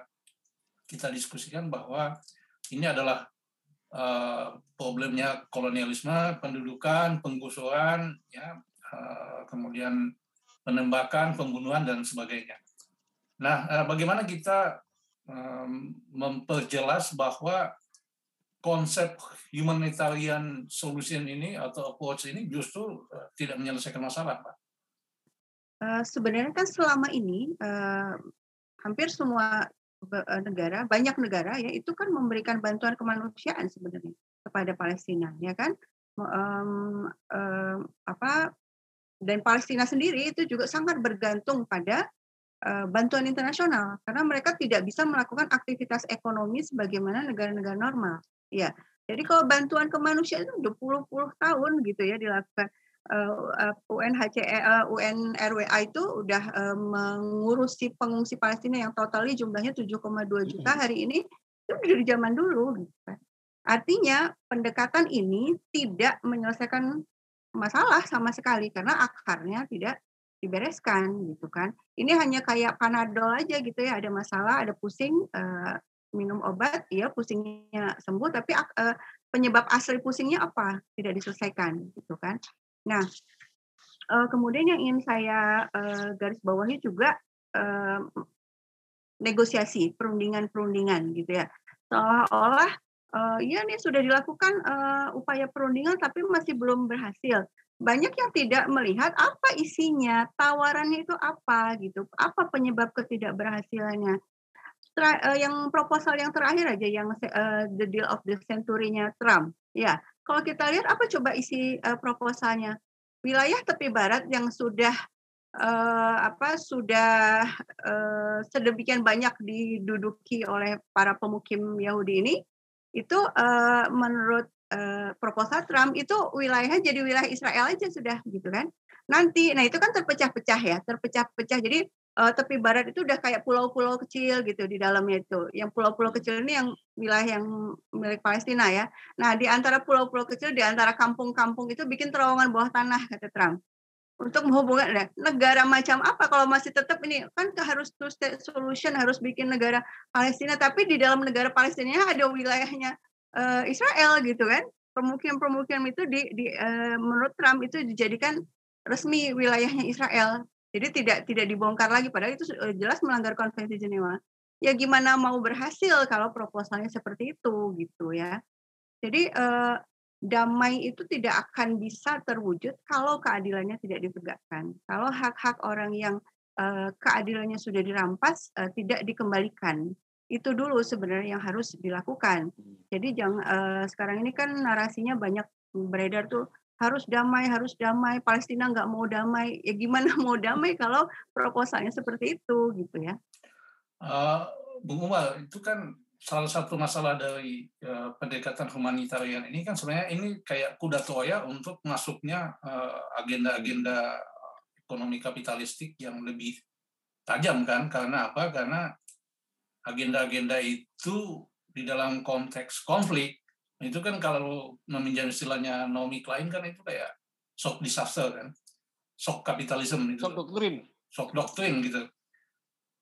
kita diskusikan bahwa ini adalah uh, problemnya kolonialisme, pendudukan, penggusuran, ya, uh, kemudian penembakan, pembunuhan dan sebagainya. Nah, uh, bagaimana kita um, memperjelas bahwa konsep humanitarian solution ini atau approach ini justru uh, tidak menyelesaikan masalah, Pak? Uh, sebenarnya kan selama ini uh, hampir semua negara, banyak negara ya itu kan memberikan bantuan kemanusiaan sebenarnya kepada Palestina, ya kan? Um, um, apa dan Palestina sendiri itu juga sangat bergantung pada uh, bantuan internasional karena mereka tidak bisa melakukan aktivitas ekonomi sebagaimana negara-negara normal. Ya, jadi kalau bantuan kemanusiaan itu udah puluh-puluh tahun gitu ya dilakukan uh, UNHCR uh, UNRWA itu udah uh, mengurusi pengungsi Palestina yang totalnya jumlahnya 7,2 juta hari ini itu dari zaman dulu gitu kan. Artinya pendekatan ini tidak menyelesaikan masalah sama sekali karena akarnya tidak dibereskan gitu kan. Ini hanya kayak panadol aja gitu ya, ada masalah, ada pusing, uh, minum obat, ya pusingnya sembuh, tapi uh, penyebab asli pusingnya apa? Tidak diselesaikan gitu kan. Nah, uh, kemudian yang ingin saya uh, garis bawahi juga uh, negosiasi, perundingan-perundingan gitu ya. Seolah-olah ya nih sudah dilakukan upaya perundingan tapi masih belum berhasil. Banyak yang tidak melihat apa isinya, tawarannya itu apa gitu, apa penyebab ketidakberhasilannya. Yang proposal yang terakhir aja yang uh, the deal of the century-nya Trump, ya kalau kita lihat apa coba isi uh, proposalnya? Wilayah tepi barat yang sudah uh, apa sudah uh, sedemikian banyak diduduki oleh para pemukim Yahudi ini itu uh, menurut uh, proposal Trump itu wilayahnya jadi wilayah Israel aja sudah gitu kan. Nanti nah itu kan terpecah-pecah ya, terpecah-pecah. Jadi uh, tepi barat itu udah kayak pulau-pulau kecil gitu di dalamnya itu. Yang pulau-pulau kecil ini yang wilayah yang milik Palestina ya. Nah, di antara pulau-pulau kecil di antara kampung-kampung itu bikin terowongan bawah tanah kata Trump. Untuk menghubungkan nah, negara macam apa kalau masih tetap ini kan harus two state solution harus bikin negara Palestina tapi di dalam negara Palestina ada wilayahnya uh, Israel gitu kan. Pemukiman-pemukiman itu di, di uh, menurut Trump itu dijadikan resmi wilayahnya Israel jadi tidak tidak dibongkar lagi padahal itu jelas melanggar konvensi Jenewa. Ya gimana mau berhasil kalau proposalnya seperti itu gitu ya. Jadi eh, damai itu tidak akan bisa terwujud kalau keadilannya tidak ditegakkan. Kalau hak-hak orang yang eh, keadilannya sudah dirampas eh, tidak dikembalikan. itu dulu sebenarnya yang harus dilakukan. Hmm. Jadi jangan uh, sekarang ini kan narasinya banyak beredar tuh harus damai, harus damai, Palestina nggak mau damai. Ya gimana mau damai kalau proposalnya seperti itu gitu ya? Uh, Bung Umar, itu kan salah satu masalah dari uh, pendekatan humanitarian ini kan sebenarnya ini kayak kuda toya untuk masuknya agenda-agenda uh, ekonomi kapitalistik yang lebih tajam kan karena apa? Karena agenda-agenda itu di dalam konteks konflik itu kan kalau meminjam istilahnya Naomi Klein kan itu kayak shock disaster kan. Shock kapitalisme itu shock doktrin shock doktrin gitu.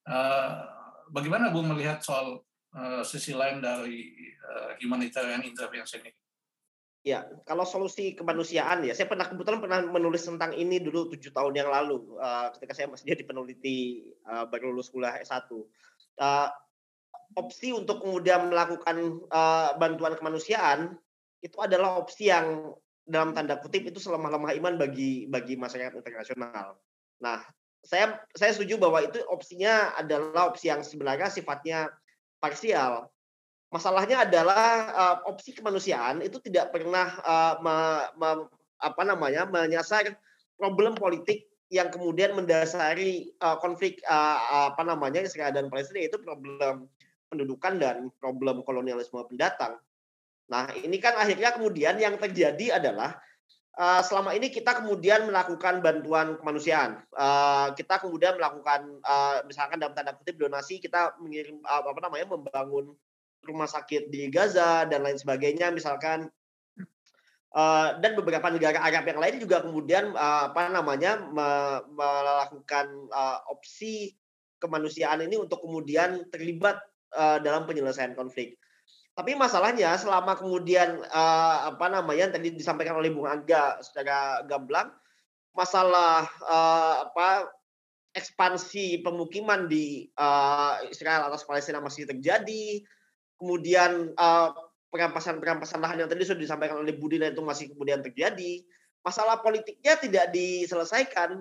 Uh, bagaimana Bu melihat soal uh, sisi lain dari uh, humanitarian intervention ini? Ya, kalau solusi kemanusiaan ya, saya pernah kebetulan pernah menulis tentang ini dulu tujuh tahun yang lalu, uh, ketika saya masih jadi peneliti uh, baru lulus kuliah S1. Uh, opsi untuk kemudian melakukan uh, bantuan kemanusiaan itu adalah opsi yang dalam tanda kutip itu selemah-lemah iman bagi bagi masyarakat internasional. Nah, saya saya setuju bahwa itu opsinya adalah opsi yang sebenarnya sifatnya parsial. Masalahnya adalah uh, opsi kemanusiaan itu tidak pernah uh, me, me, apa namanya menyasar problem politik yang kemudian mendasari uh, konflik uh, apa namanya Israel dan Palestina itu problem pendudukan dan problem kolonialisme pendatang. Nah, ini kan akhirnya kemudian yang terjadi adalah uh, selama ini kita kemudian melakukan bantuan kemanusiaan. Uh, kita kemudian melakukan uh, misalkan dalam tanda kutip donasi kita mengirim uh, apa namanya membangun rumah sakit di Gaza dan lain sebagainya misalkan Uh, dan beberapa negara Arab yang lain juga kemudian uh, apa namanya me melakukan uh, opsi kemanusiaan ini untuk kemudian terlibat uh, dalam penyelesaian konflik. Tapi masalahnya selama kemudian uh, apa namanya tadi disampaikan oleh Bung Angga secara gamblang masalah uh, apa ekspansi pemukiman di uh, Israel atas Palestina masih terjadi, kemudian uh, perampasan-perampasan lahan yang tadi sudah disampaikan oleh Budi itu masih kemudian terjadi, masalah politiknya tidak diselesaikan.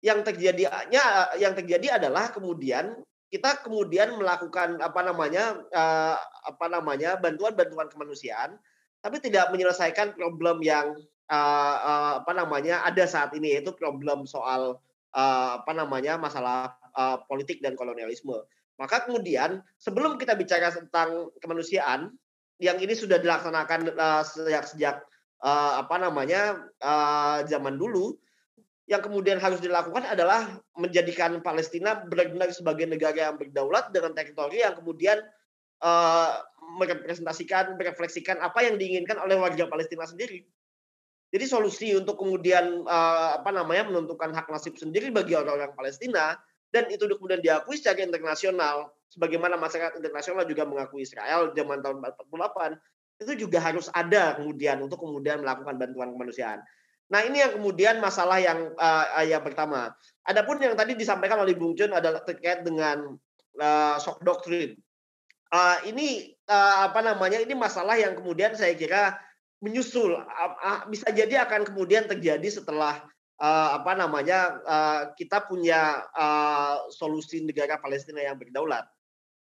Yang terjadinya yang terjadi adalah kemudian kita kemudian melakukan apa namanya uh, apa namanya bantuan-bantuan kemanusiaan tapi tidak menyelesaikan problem yang uh, uh, apa namanya ada saat ini yaitu problem soal uh, apa namanya masalah uh, politik dan kolonialisme. Maka kemudian sebelum kita bicara tentang kemanusiaan yang ini sudah dilaksanakan uh, sejak sejak uh, apa namanya uh, zaman dulu yang kemudian harus dilakukan adalah menjadikan Palestina benar-benar sebagai negara yang berdaulat dengan teritori yang kemudian uh, merepresentasikan, merefleksikan apa yang diinginkan oleh warga Palestina sendiri. Jadi solusi untuk kemudian uh, apa namanya menentukan hak nasib sendiri bagi orang-orang Palestina dan itu kemudian diakui secara internasional sebagaimana masyarakat internasional juga mengakui Israel zaman tahun 48 itu juga harus ada kemudian untuk kemudian melakukan bantuan kemanusiaan. Nah ini yang kemudian masalah yang uh, yang pertama. Adapun yang tadi disampaikan oleh Bung Jun adalah terkait dengan uh, shock doctrine. Uh, ini uh, apa namanya? Ini masalah yang kemudian saya kira menyusul uh, uh, bisa jadi akan kemudian terjadi setelah uh, apa namanya uh, kita punya uh, solusi negara Palestina yang berdaulat.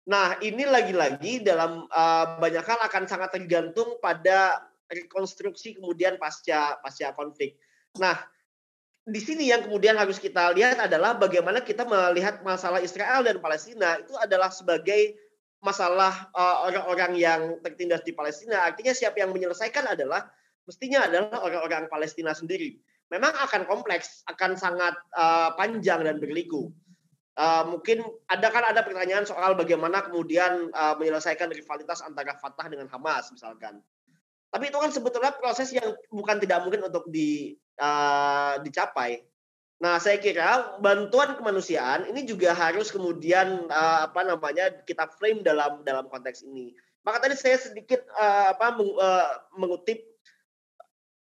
Nah ini lagi-lagi dalam uh, banyak hal akan sangat tergantung pada rekonstruksi kemudian pasca pasca konflik. Nah, di sini yang kemudian harus kita lihat adalah bagaimana kita melihat masalah Israel dan Palestina itu adalah sebagai masalah uh, orang-orang yang tertindas di Palestina. Artinya siapa yang menyelesaikan adalah mestinya adalah orang-orang Palestina sendiri. Memang akan kompleks, akan sangat uh, panjang dan berliku. Uh, mungkin ada kan ada pertanyaan soal bagaimana kemudian uh, menyelesaikan rivalitas antara Fatah dengan Hamas misalkan. Tapi itu kan sebetulnya proses yang bukan tidak mungkin untuk di, uh, dicapai. Nah, saya kira bantuan kemanusiaan ini juga harus kemudian uh, apa namanya kita frame dalam dalam konteks ini. Maka tadi saya sedikit uh, apa meng, uh, mengutip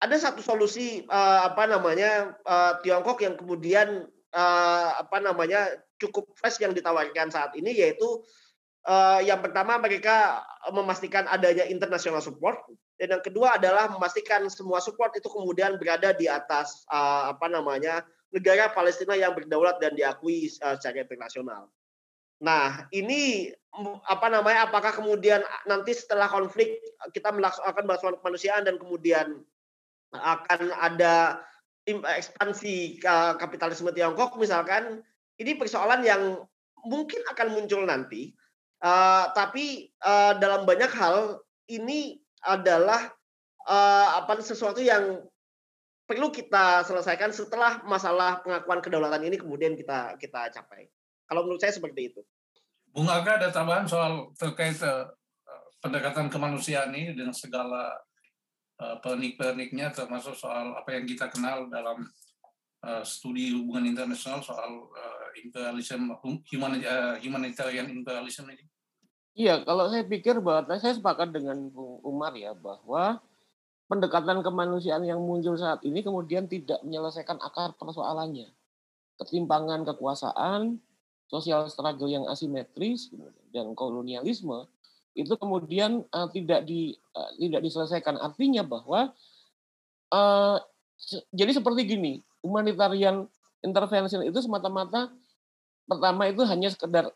ada satu solusi uh, apa namanya uh, Tiongkok yang kemudian uh, apa namanya cukup fresh yang ditawarkan saat ini yaitu uh, yang pertama mereka memastikan adanya international support dan yang kedua adalah memastikan semua support itu kemudian berada di atas uh, apa namanya negara Palestina yang berdaulat dan diakui uh, secara internasional. Nah, ini apa namanya? Apakah kemudian nanti setelah konflik kita melaksanakan bantuan kemanusiaan dan kemudian akan ada ekspansi kapitalisme Tiongkok misalkan, ini persoalan yang mungkin akan muncul nanti. Uh, tapi uh, dalam banyak hal ini adalah uh, apa sesuatu yang perlu kita selesaikan setelah masalah pengakuan kedaulatan ini kemudian kita kita capai. Kalau menurut saya seperti itu. Bung Aga ada tambahan soal terkait uh, pendekatan kemanusiaan ini dengan segala uh, pernik-perniknya termasuk soal apa yang kita kenal dalam uh, studi hubungan internasional soal uh, imperialisme human, uh, humanitarian imperialism ini. Iya, kalau saya pikir bahwa saya sepakat dengan Bung Umar ya bahwa pendekatan kemanusiaan yang muncul saat ini kemudian tidak menyelesaikan akar persoalannya. Ketimpangan kekuasaan, sosial struggle yang asimetris dan kolonialisme itu kemudian uh, tidak di uh, tidak diselesaikan artinya bahwa uh, se jadi seperti gini humanitarian intervention itu semata-mata pertama itu hanya sekedar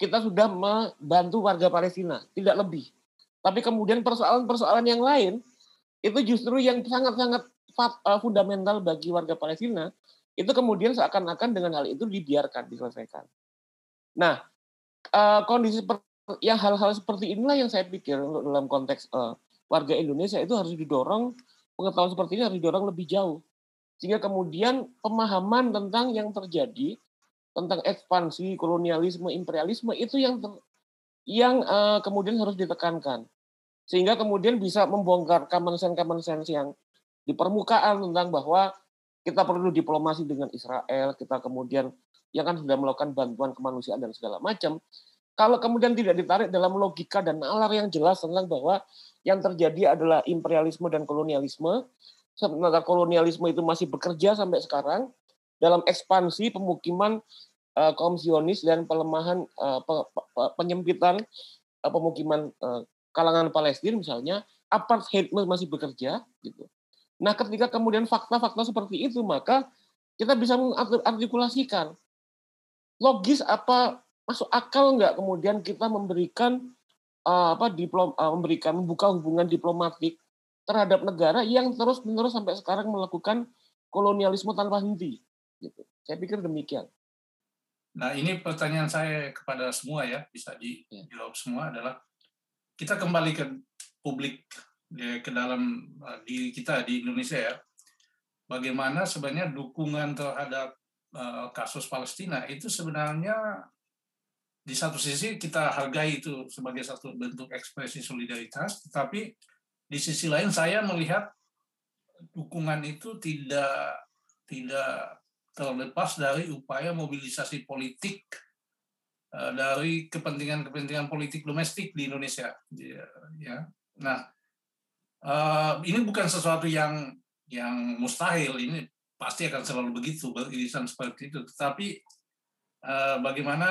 kita sudah membantu warga Palestina tidak lebih tapi kemudian persoalan-persoalan yang lain itu justru yang sangat-sangat fundamental bagi warga Palestina itu kemudian seakan-akan dengan hal itu dibiarkan diselesaikan. Nah, uh, kondisi yang hal-hal seperti inilah yang saya pikir dalam konteks uh, warga Indonesia itu harus didorong pengetahuan seperti ini harus didorong lebih jauh sehingga kemudian pemahaman tentang yang terjadi tentang ekspansi kolonialisme imperialisme itu yang yang uh, kemudian harus ditekankan sehingga kemudian bisa membongkar common sense common sense yang di permukaan tentang bahwa kita perlu diplomasi dengan Israel, kita kemudian yang kan sudah melakukan bantuan kemanusiaan dan segala macam. Kalau kemudian tidak ditarik dalam logika dan nalar yang jelas tentang bahwa yang terjadi adalah imperialisme dan kolonialisme, sementara kolonialisme itu masih bekerja sampai sekarang dalam ekspansi pemukiman uh, kaum Zionis dan pelemahan uh, pe, pe, penyempitan uh, pemukiman uh, kalangan Palestina misalnya, apartheid masih bekerja gitu. Nah, ketika kemudian fakta-fakta seperti itu, maka kita bisa mengartikulasikan logis apa masuk akal nggak kemudian kita memberikan uh, apa diplom uh, memberikan membuka hubungan diplomatik terhadap negara yang terus menerus sampai sekarang melakukan kolonialisme tanpa henti. Gitu. Saya pikir demikian. Nah ini pertanyaan saya kepada semua ya bisa ya. dijawab semua adalah kita kembali ke publik ya, ke dalam uh, diri kita di Indonesia ya, bagaimana sebenarnya dukungan terhadap uh, kasus Palestina itu sebenarnya di satu sisi kita hargai itu sebagai satu bentuk ekspresi solidaritas, tetapi di sisi lain saya melihat dukungan itu tidak tidak terlepas dari upaya mobilisasi politik uh, dari kepentingan-kepentingan politik domestik di Indonesia. Ya, ya. Nah, uh, ini bukan sesuatu yang yang mustahil ini pasti akan selalu begitu beririsan seperti itu tetapi uh, bagaimana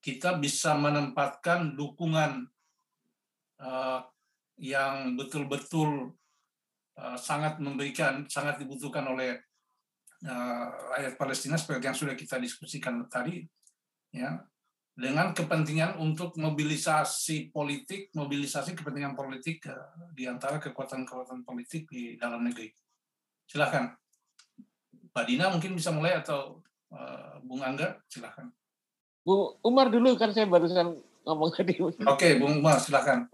kita bisa menempatkan dukungan yang betul-betul sangat memberikan sangat dibutuhkan oleh uh, rakyat Palestina seperti yang sudah kita diskusikan tadi ya dengan kepentingan untuk mobilisasi politik, mobilisasi kepentingan politik uh, di antara kekuatan-kekuatan politik di dalam negeri. Silakan. Pak Dina mungkin bisa mulai atau uh, Bung Angga, silakan. Bu Umar dulu kan saya barusan ngomong tadi. Oke, okay, Bung Umar, silakan.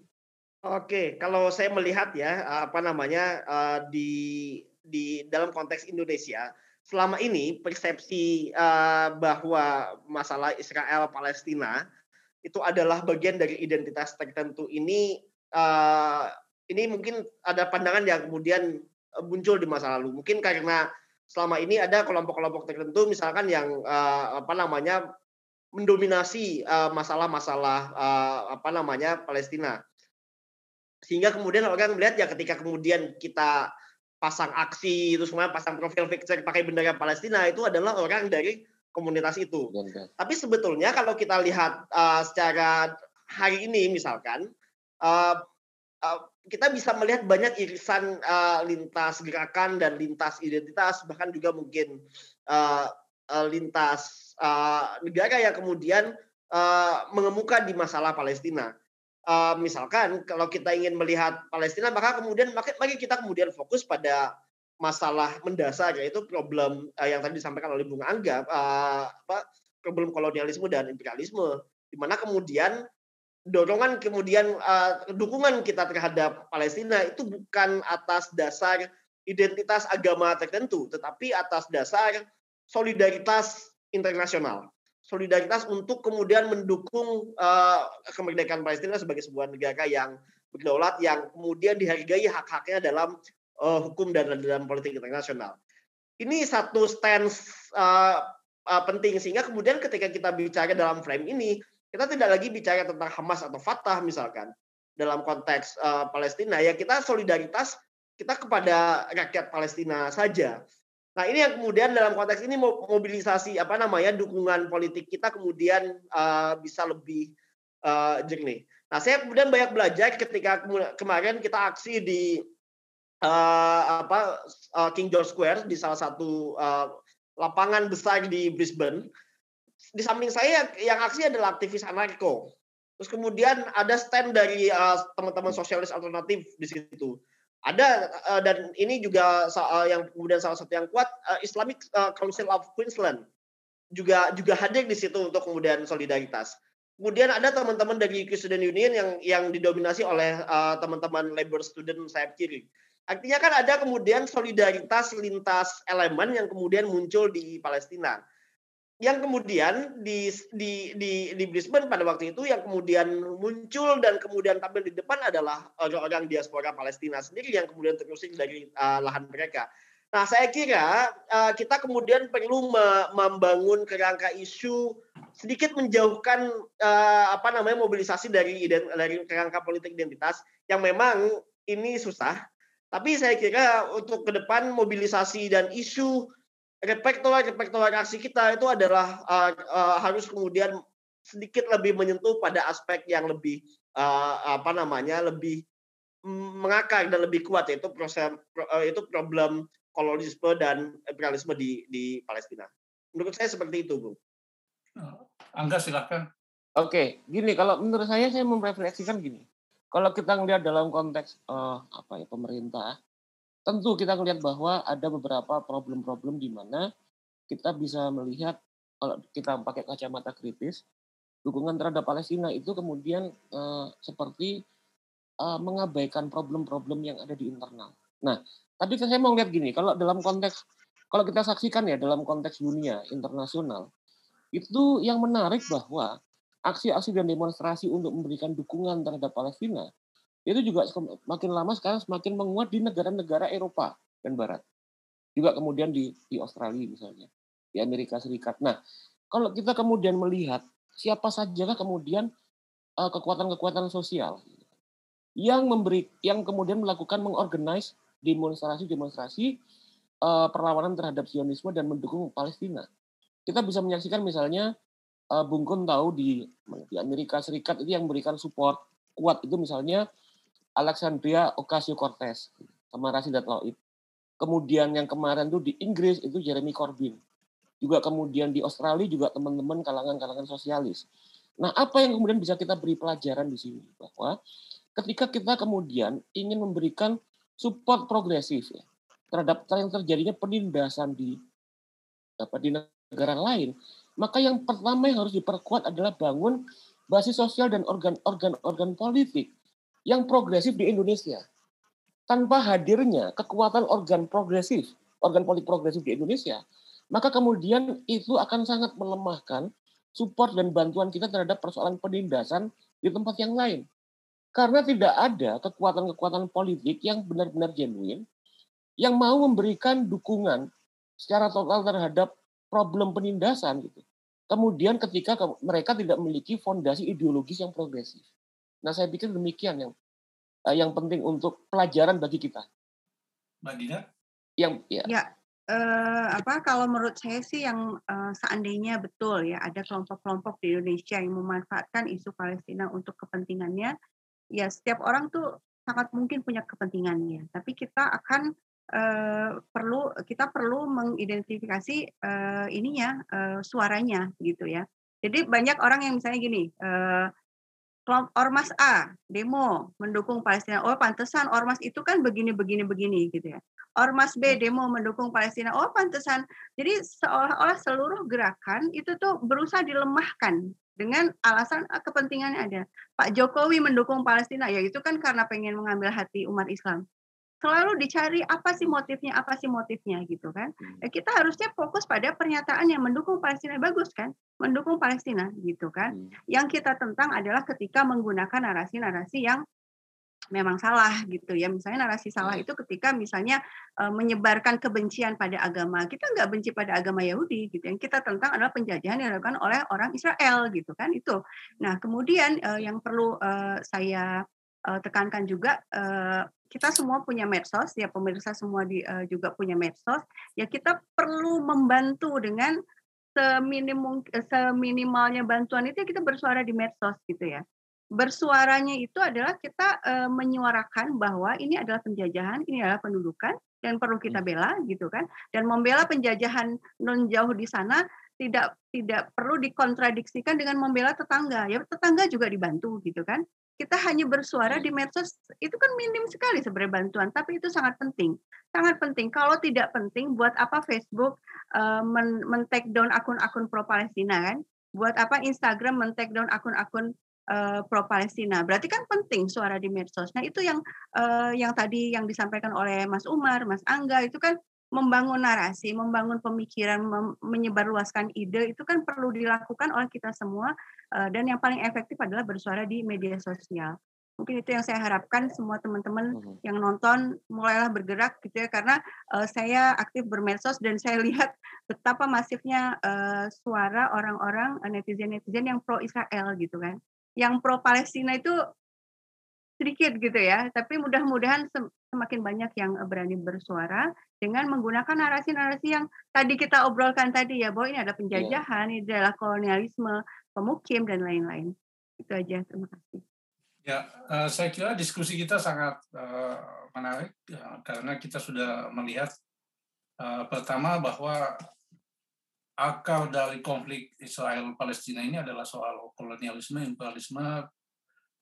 Oke, kalau saya melihat ya apa namanya uh, di di dalam konteks Indonesia, selama ini persepsi uh, bahwa masalah Israel Palestina itu adalah bagian dari identitas tertentu ini uh, ini mungkin ada pandangan yang kemudian muncul di masa lalu. Mungkin karena selama ini ada kelompok-kelompok tertentu misalkan yang uh, apa namanya mendominasi masalah-masalah uh, apa namanya Palestina. Sehingga kemudian orang melihat ya ketika kemudian kita pasang aksi itu semua pasang profil picture pakai bendera Palestina itu adalah orang dari komunitas itu. Ya, Tapi sebetulnya kalau kita lihat uh, secara hari ini misalkan uh, uh, kita bisa melihat banyak irisan uh, lintas gerakan dan lintas identitas bahkan juga mungkin uh, uh, lintas uh, negara yang kemudian uh, mengemuka di masalah Palestina. Uh, misalkan kalau kita ingin melihat Palestina, maka kemudian mari kita kemudian fokus pada masalah mendasar yaitu problem uh, yang tadi disampaikan oleh Bung Angga, uh, apa, problem kolonialisme dan imperialisme, di mana kemudian dorongan kemudian uh, dukungan kita terhadap Palestina itu bukan atas dasar identitas agama tertentu, tetapi atas dasar solidaritas internasional. Solidaritas untuk kemudian mendukung uh, kemerdekaan Palestina sebagai sebuah negara yang berdaulat yang kemudian dihargai hak-haknya dalam uh, hukum dan dalam politik internasional. Ini satu stance uh, uh, penting sehingga kemudian ketika kita bicara dalam frame ini kita tidak lagi bicara tentang Hamas atau Fatah misalkan dalam konteks uh, Palestina ya kita solidaritas kita kepada rakyat Palestina saja. Nah ini yang kemudian dalam konteks ini mobilisasi apa namanya dukungan politik kita kemudian uh, bisa lebih uh, jernih. Nah saya kemudian banyak belajar ketika kemarin kita aksi di uh, apa uh, King George Square di salah satu uh, lapangan besar di Brisbane. Di samping saya yang aksi adalah aktivis anarko. Terus kemudian ada stand dari uh, teman-teman sosialis alternatif di situ. Ada uh, dan ini juga uh, yang kemudian salah satu yang kuat uh, Islamic uh, Council of Queensland juga juga hadir di situ untuk kemudian solidaritas. Kemudian ada teman-teman dari Student Union yang yang didominasi oleh uh, teman-teman labor student sayap kiri. Artinya kan ada kemudian solidaritas lintas elemen yang kemudian muncul di Palestina. Yang kemudian di di di di Brisbane pada waktu itu yang kemudian muncul dan kemudian tampil di depan adalah orang-orang diaspora Palestina sendiri yang kemudian terusik dari uh, lahan mereka. Nah, saya kira uh, kita kemudian perlu me membangun kerangka isu sedikit menjauhkan uh, apa namanya mobilisasi dari dari kerangka politik identitas yang memang ini susah tapi saya kira untuk ke depan mobilisasi dan isu repertoire-repertoire aksi kita itu adalah uh, uh, harus kemudian sedikit lebih menyentuh pada aspek yang lebih uh, apa namanya lebih mengakar dan lebih kuat yaitu proses uh, itu problem kolonialisme dan imperialisme di di Palestina. Menurut saya seperti itu, Bu. Angga silahkan. Oke, gini kalau menurut saya saya memrefleksikan gini kalau kita ngelihat dalam konteks uh, apa ya pemerintah, tentu kita ngelihat bahwa ada beberapa problem-problem di mana kita bisa melihat kalau kita pakai kacamata kritis, dukungan terhadap Palestina itu kemudian uh, seperti uh, mengabaikan problem-problem yang ada di internal. Nah, tapi saya mau lihat gini, kalau dalam konteks kalau kita saksikan ya dalam konteks dunia internasional, itu yang menarik bahwa aksi-aksi dan demonstrasi untuk memberikan dukungan terhadap Palestina itu juga makin lama sekarang semakin menguat di negara-negara Eropa dan Barat. Juga kemudian di, di Australia misalnya, di Amerika Serikat. Nah, kalau kita kemudian melihat siapa saja kemudian uh, kekuatan-kekuatan sosial yang memberi, yang kemudian melakukan mengorganize demonstrasi-demonstrasi uh, perlawanan terhadap Zionisme dan mendukung Palestina. Kita bisa menyaksikan misalnya uh, Bung Kun tahu di di Amerika Serikat itu yang memberikan support kuat itu misalnya Alexandria Ocasio-Cortez sama Rashida Tlaib. Kemudian yang kemarin tuh di Inggris itu Jeremy Corbyn. Juga kemudian di Australia juga teman-teman kalangan-kalangan sosialis. Nah, apa yang kemudian bisa kita beri pelajaran di sini bahwa ketika kita kemudian ingin memberikan support progresif ya, terhadap yang terjadinya penindasan di apa di negara lain, maka yang pertama yang harus diperkuat adalah bangun basis sosial dan organ-organ politik yang progresif di Indonesia. Tanpa hadirnya kekuatan organ progresif, organ politik progresif di Indonesia, maka kemudian itu akan sangat melemahkan support dan bantuan kita terhadap persoalan penindasan di tempat yang lain. Karena tidak ada kekuatan-kekuatan politik yang benar-benar genuine yang mau memberikan dukungan secara total terhadap problem penindasan gitu. Kemudian ketika mereka tidak memiliki fondasi ideologis yang progresif. Nah, saya pikir demikian yang uh, yang penting untuk pelajaran bagi kita. Mbak Dina? Yang ya. ya uh, apa kalau menurut saya sih yang uh, seandainya betul ya ada kelompok-kelompok di Indonesia yang memanfaatkan isu Palestina untuk kepentingannya, ya setiap orang tuh sangat mungkin punya kepentingannya. Tapi kita akan uh, perlu kita perlu mengidentifikasi uh, ininya uh, suaranya gitu ya. Jadi banyak orang yang misalnya gini, uh, Ormas A demo mendukung Palestina. Oh, pantesan Ormas itu kan begini begini begini gitu ya. Ormas B ya. demo mendukung Palestina. Oh, pantesan. Jadi seolah-olah seluruh gerakan itu tuh berusaha dilemahkan dengan alasan ah, kepentingannya ada. Pak Jokowi mendukung Palestina, ya itu kan karena pengen mengambil hati umat Islam selalu dicari apa sih motifnya, apa sih motifnya gitu kan. Hmm. Ya, kita harusnya fokus pada pernyataan yang mendukung Palestina bagus kan, mendukung Palestina gitu kan. Hmm. Yang kita tentang adalah ketika menggunakan narasi-narasi yang memang salah gitu ya. Misalnya narasi salah hmm. itu ketika misalnya e, menyebarkan kebencian pada agama. Kita nggak benci pada agama Yahudi gitu. Yang kita tentang adalah penjajahan yang dilakukan oleh orang Israel gitu kan itu. Nah kemudian e, yang perlu e, saya e, tekankan juga e, kita semua punya medsos ya pemirsa semua di, uh, juga punya medsos ya kita perlu membantu dengan seminim seminimalnya bantuan itu ya kita bersuara di medsos gitu ya. Bersuaranya itu adalah kita uh, menyuarakan bahwa ini adalah penjajahan ini adalah pendudukan dan perlu kita hmm. bela gitu kan. Dan membela penjajahan non jauh di sana tidak tidak perlu dikontradiksikan dengan membela tetangga ya tetangga juga dibantu gitu kan kita hanya bersuara di medsos itu kan minim sekali sebenarnya bantuan tapi itu sangat penting. Sangat penting. Kalau tidak penting buat apa Facebook uh, men, men take down akun-akun pro Palestina kan? Buat apa Instagram men take down akun-akun uh, pro Palestina berarti kan penting suara di medsos. Nah itu yang uh, yang tadi yang disampaikan oleh Mas Umar Mas Angga itu kan membangun narasi, membangun pemikiran, mem menyebarluaskan ide itu kan perlu dilakukan oleh kita semua uh, dan yang paling efektif adalah bersuara di media sosial. Mungkin itu yang saya harapkan semua teman-teman uh yang nonton mulailah bergerak gitu ya karena uh, saya aktif bermedsos dan saya lihat betapa masifnya uh, suara orang-orang netizen-netizen yang pro Israel gitu kan. Yang pro Palestina itu sedikit gitu ya, tapi mudah-mudahan semakin banyak yang berani bersuara dengan menggunakan narasi-narasi yang tadi kita obrolkan tadi ya bahwa ini ada iya. penjajahan, yeah. ini adalah kolonialisme, pemukim dan lain-lain. Itu aja. Terima kasih. Ya, uh, saya kira diskusi kita sangat uh, menarik uh, karena kita sudah melihat pertama bahwa akar dari konflik Israel Palestina ini adalah soal kolonialisme, imperialisme,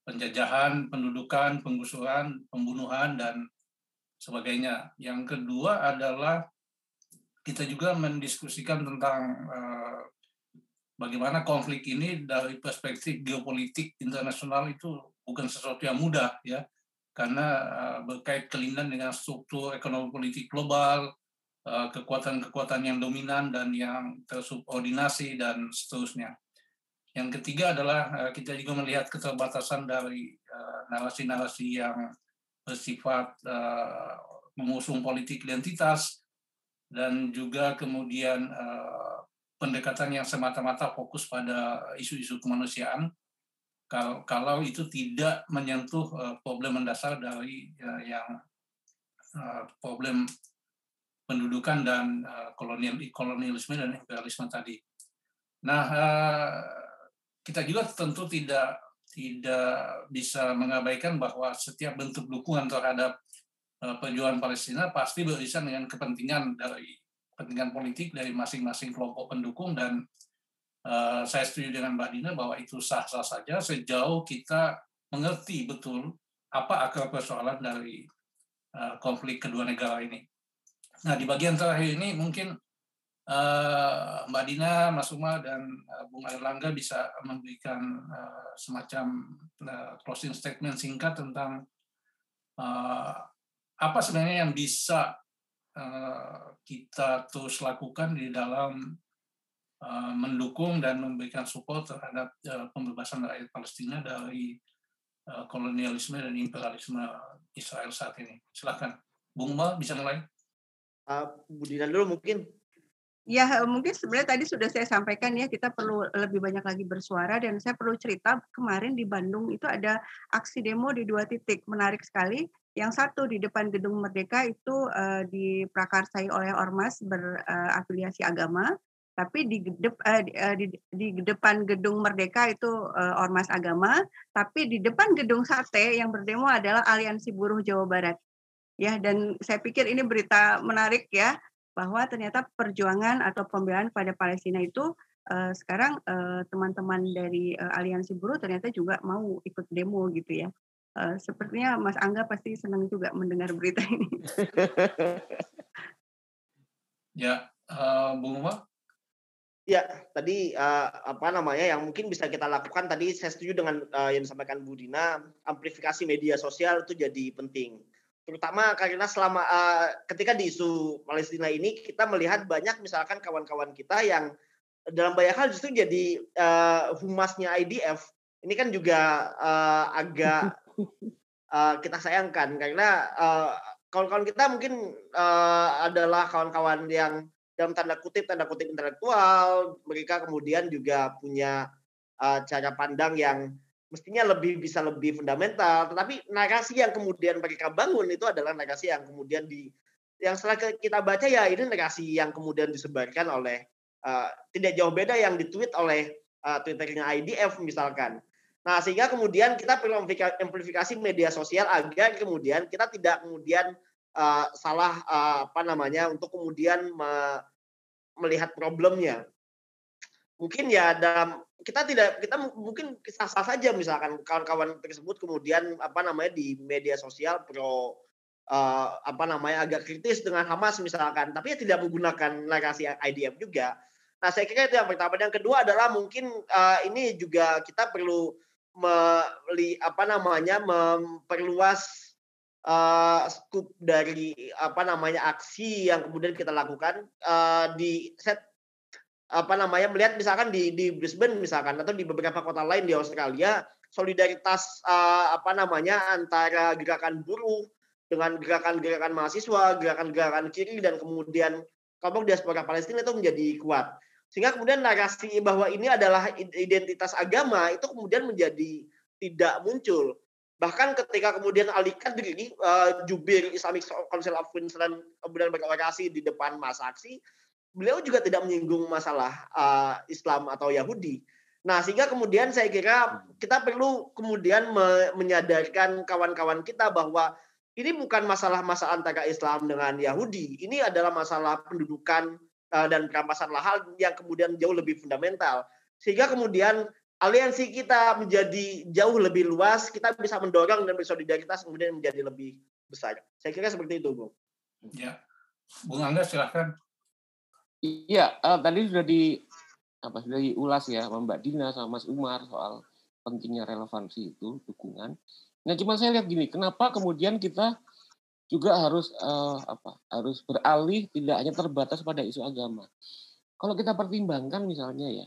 penjajahan, pendudukan, penggusuran, pembunuhan dan sebagainya. Yang kedua adalah kita juga mendiskusikan tentang uh, bagaimana konflik ini dari perspektif geopolitik internasional itu bukan sesuatu yang mudah ya karena uh, berkait kelainan dengan struktur ekonomi politik global kekuatan kekuatan-kekuatan yang dominan dan yang tersubordinasi dan seterusnya. Yang ketiga adalah uh, kita juga melihat keterbatasan dari narasi-narasi uh, yang bersifat uh, mengusung politik identitas dan juga kemudian pendekatan yang semata-mata fokus pada isu-isu kemanusiaan kalau, itu tidak menyentuh uh, problem mendasar dari yang problem pendudukan dan kolonial kolonialisme dan imperialisme tadi. Nah, kita juga tentu tidak tidak bisa mengabaikan bahwa setiap bentuk dukungan terhadap uh, perjuangan Palestina pasti beririsan dengan kepentingan dari kepentingan politik dari masing-masing kelompok pendukung dan uh, saya setuju dengan Mbak Dina bahwa itu sah-sah saja sejauh kita mengerti betul apa akar persoalan dari uh, konflik kedua negara ini. Nah di bagian terakhir ini mungkin Mbak Dina, Mas Umar, dan uh, Bung Erlangga bisa memberikan uh, semacam closing statement singkat tentang apa sebenarnya yang bisa kita terus lakukan di dalam mendukung dan memberikan support terhadap pembebasan rakyat Palestina dari kolonialisme dan imperialisme Israel saat ini. Silakan, Bung Umar bisa mulai. Uh, Bu dulu mungkin Ya, mungkin sebenarnya tadi sudah saya sampaikan ya, kita perlu lebih banyak lagi bersuara dan saya perlu cerita kemarin di Bandung itu ada aksi demo di dua titik menarik sekali. Yang satu di depan Gedung Merdeka itu uh, diprakarsai oleh ormas berafiliasi uh, agama, tapi di, gedep, uh, di, uh, di, di depan Gedung Merdeka itu uh, ormas agama, tapi di depan Gedung Sate yang berdemo adalah Aliansi Buruh Jawa Barat. Ya, dan saya pikir ini berita menarik ya bahwa ternyata perjuangan atau pembelaan pada Palestina itu uh, sekarang teman-teman uh, dari uh, aliansi buruh ternyata juga mau ikut demo gitu ya. Uh, sepertinya Mas Angga pasti senang juga mendengar berita ini. ya, uh, Bung Umar. Ya, tadi uh, apa namanya yang mungkin bisa kita lakukan tadi saya setuju dengan uh, yang disampaikan Bu Dina, amplifikasi media sosial itu jadi penting terutama karena selama uh, ketika di isu Palestina ini kita melihat banyak misalkan kawan-kawan kita yang dalam banyak hal justru jadi uh, humasnya IDF ini kan juga uh, agak uh, kita sayangkan karena uh, kawan-kawan kita mungkin uh, adalah kawan-kawan yang dalam tanda kutip tanda kutip intelektual. Mereka kemudian juga punya uh, cara pandang yang mestinya lebih bisa lebih fundamental. Tetapi narasi yang kemudian mereka bangun itu adalah narasi yang kemudian di yang setelah kita baca ya ini narasi yang kemudian disebarkan oleh uh, tidak jauh beda yang ditweet oleh uh, twitternya IDF misalkan. Nah sehingga kemudian kita perlu amplifikasi media sosial agar kemudian kita tidak kemudian uh, salah uh, apa namanya untuk kemudian me melihat problemnya mungkin ya dalam kita tidak kita mungkin sah-sah saja misalkan kawan-kawan tersebut kemudian apa namanya di media sosial pro uh, apa namanya agak kritis dengan Hamas misalkan tapi ya tidak menggunakan narasi IDF juga. Nah saya kira itu yang pertama. Yang kedua adalah mungkin uh, ini juga kita perlu meli apa namanya memperluas uh, skup dari apa namanya aksi yang kemudian kita lakukan uh, di set apa namanya melihat misalkan di di Brisbane misalkan atau di beberapa kota lain di Australia solidaritas uh, apa namanya antara gerakan buruh dengan gerakan-gerakan mahasiswa, gerakan-gerakan kiri dan kemudian kelompok diaspora Palestina itu menjadi kuat. Sehingga kemudian narasi bahwa ini adalah identitas agama itu kemudian menjadi tidak muncul. Bahkan ketika kemudian Ali Kadri, uh, jubir Islamic Council of Queensland kemudian berorasi di depan masa aksi, beliau juga tidak menyinggung masalah uh, Islam atau Yahudi. Nah, sehingga kemudian saya kira kita perlu kemudian me menyadarkan kawan-kawan kita bahwa ini bukan masalah masalah antara Islam dengan Yahudi. Ini adalah masalah pendudukan uh, dan perampasan lahan yang kemudian jauh lebih fundamental. Sehingga kemudian aliansi kita menjadi jauh lebih luas, kita bisa mendorong dan bersolidaritas kemudian menjadi lebih besar. Saya kira seperti itu, Bung. Ya. Bung Angga silahkan. Iya, uh, tadi sudah di apa sudah diulas ya Mbak Dina sama Mas Umar soal pentingnya relevansi itu dukungan. Nah, cuma saya lihat gini, kenapa kemudian kita juga harus uh, apa harus beralih tidak hanya terbatas pada isu agama. Kalau kita pertimbangkan misalnya ya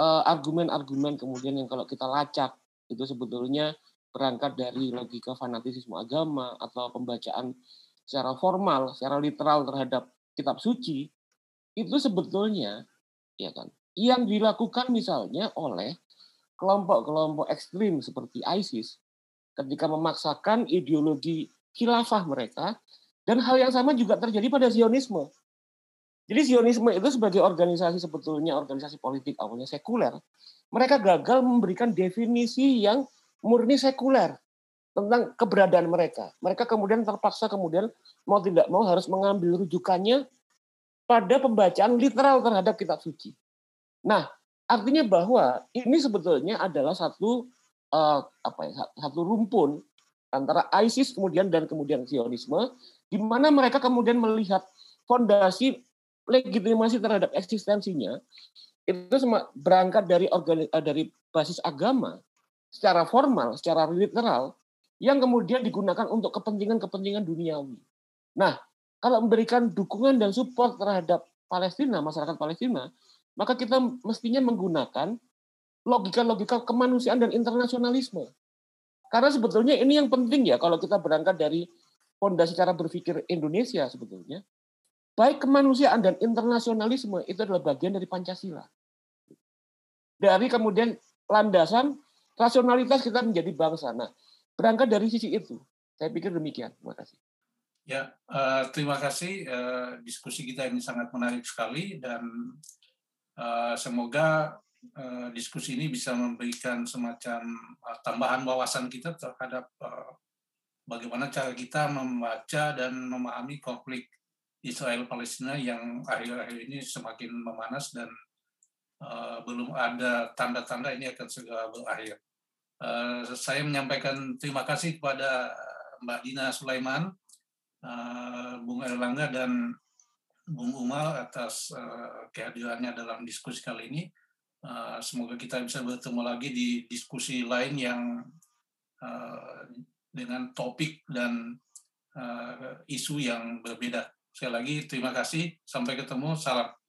argumen-argumen uh, kemudian yang kalau kita lacak itu sebetulnya berangkat dari logika fanatisisme agama atau pembacaan secara formal, secara literal terhadap kitab suci itu sebetulnya ya kan yang dilakukan misalnya oleh kelompok-kelompok ekstrim seperti ISIS ketika memaksakan ideologi khilafah mereka dan hal yang sama juga terjadi pada Zionisme. Jadi Zionisme itu sebagai organisasi sebetulnya organisasi politik awalnya sekuler, mereka gagal memberikan definisi yang murni sekuler tentang keberadaan mereka. Mereka kemudian terpaksa kemudian mau tidak mau harus mengambil rujukannya pada pembacaan literal terhadap kitab suci. Nah, artinya bahwa ini sebetulnya adalah satu uh, apa ya, satu rumpun antara ISIS kemudian dan kemudian Zionisme di mana mereka kemudian melihat fondasi legitimasi terhadap eksistensinya itu berangkat dari organi, eh, dari basis agama secara formal, secara literal yang kemudian digunakan untuk kepentingan-kepentingan duniawi. Nah, kalau memberikan dukungan dan support terhadap Palestina, masyarakat Palestina, maka kita mestinya menggunakan logika-logika kemanusiaan dan internasionalisme. Karena sebetulnya ini yang penting ya kalau kita berangkat dari fondasi cara berpikir Indonesia sebetulnya. Baik kemanusiaan dan internasionalisme itu adalah bagian dari Pancasila. Dari kemudian landasan rasionalitas kita menjadi bangsa. Nah, berangkat dari sisi itu. Saya pikir demikian. Terima kasih. Ya, uh, terima kasih. Uh, diskusi kita ini sangat menarik sekali dan uh, semoga uh, diskusi ini bisa memberikan semacam uh, tambahan wawasan kita terhadap uh, bagaimana cara kita membaca dan memahami konflik Israel Palestina yang akhir-akhir ini semakin memanas dan uh, belum ada tanda-tanda ini akan segera berakhir. Uh, saya menyampaikan terima kasih kepada Mbak Dina Sulaiman, uh, Bung Erlangga dan Bung Umar atas uh, kehadirannya dalam diskusi kali ini. Uh, semoga kita bisa bertemu lagi di diskusi lain yang dengan topik dan isu yang berbeda. Sekali lagi terima kasih. Sampai ketemu. Salam.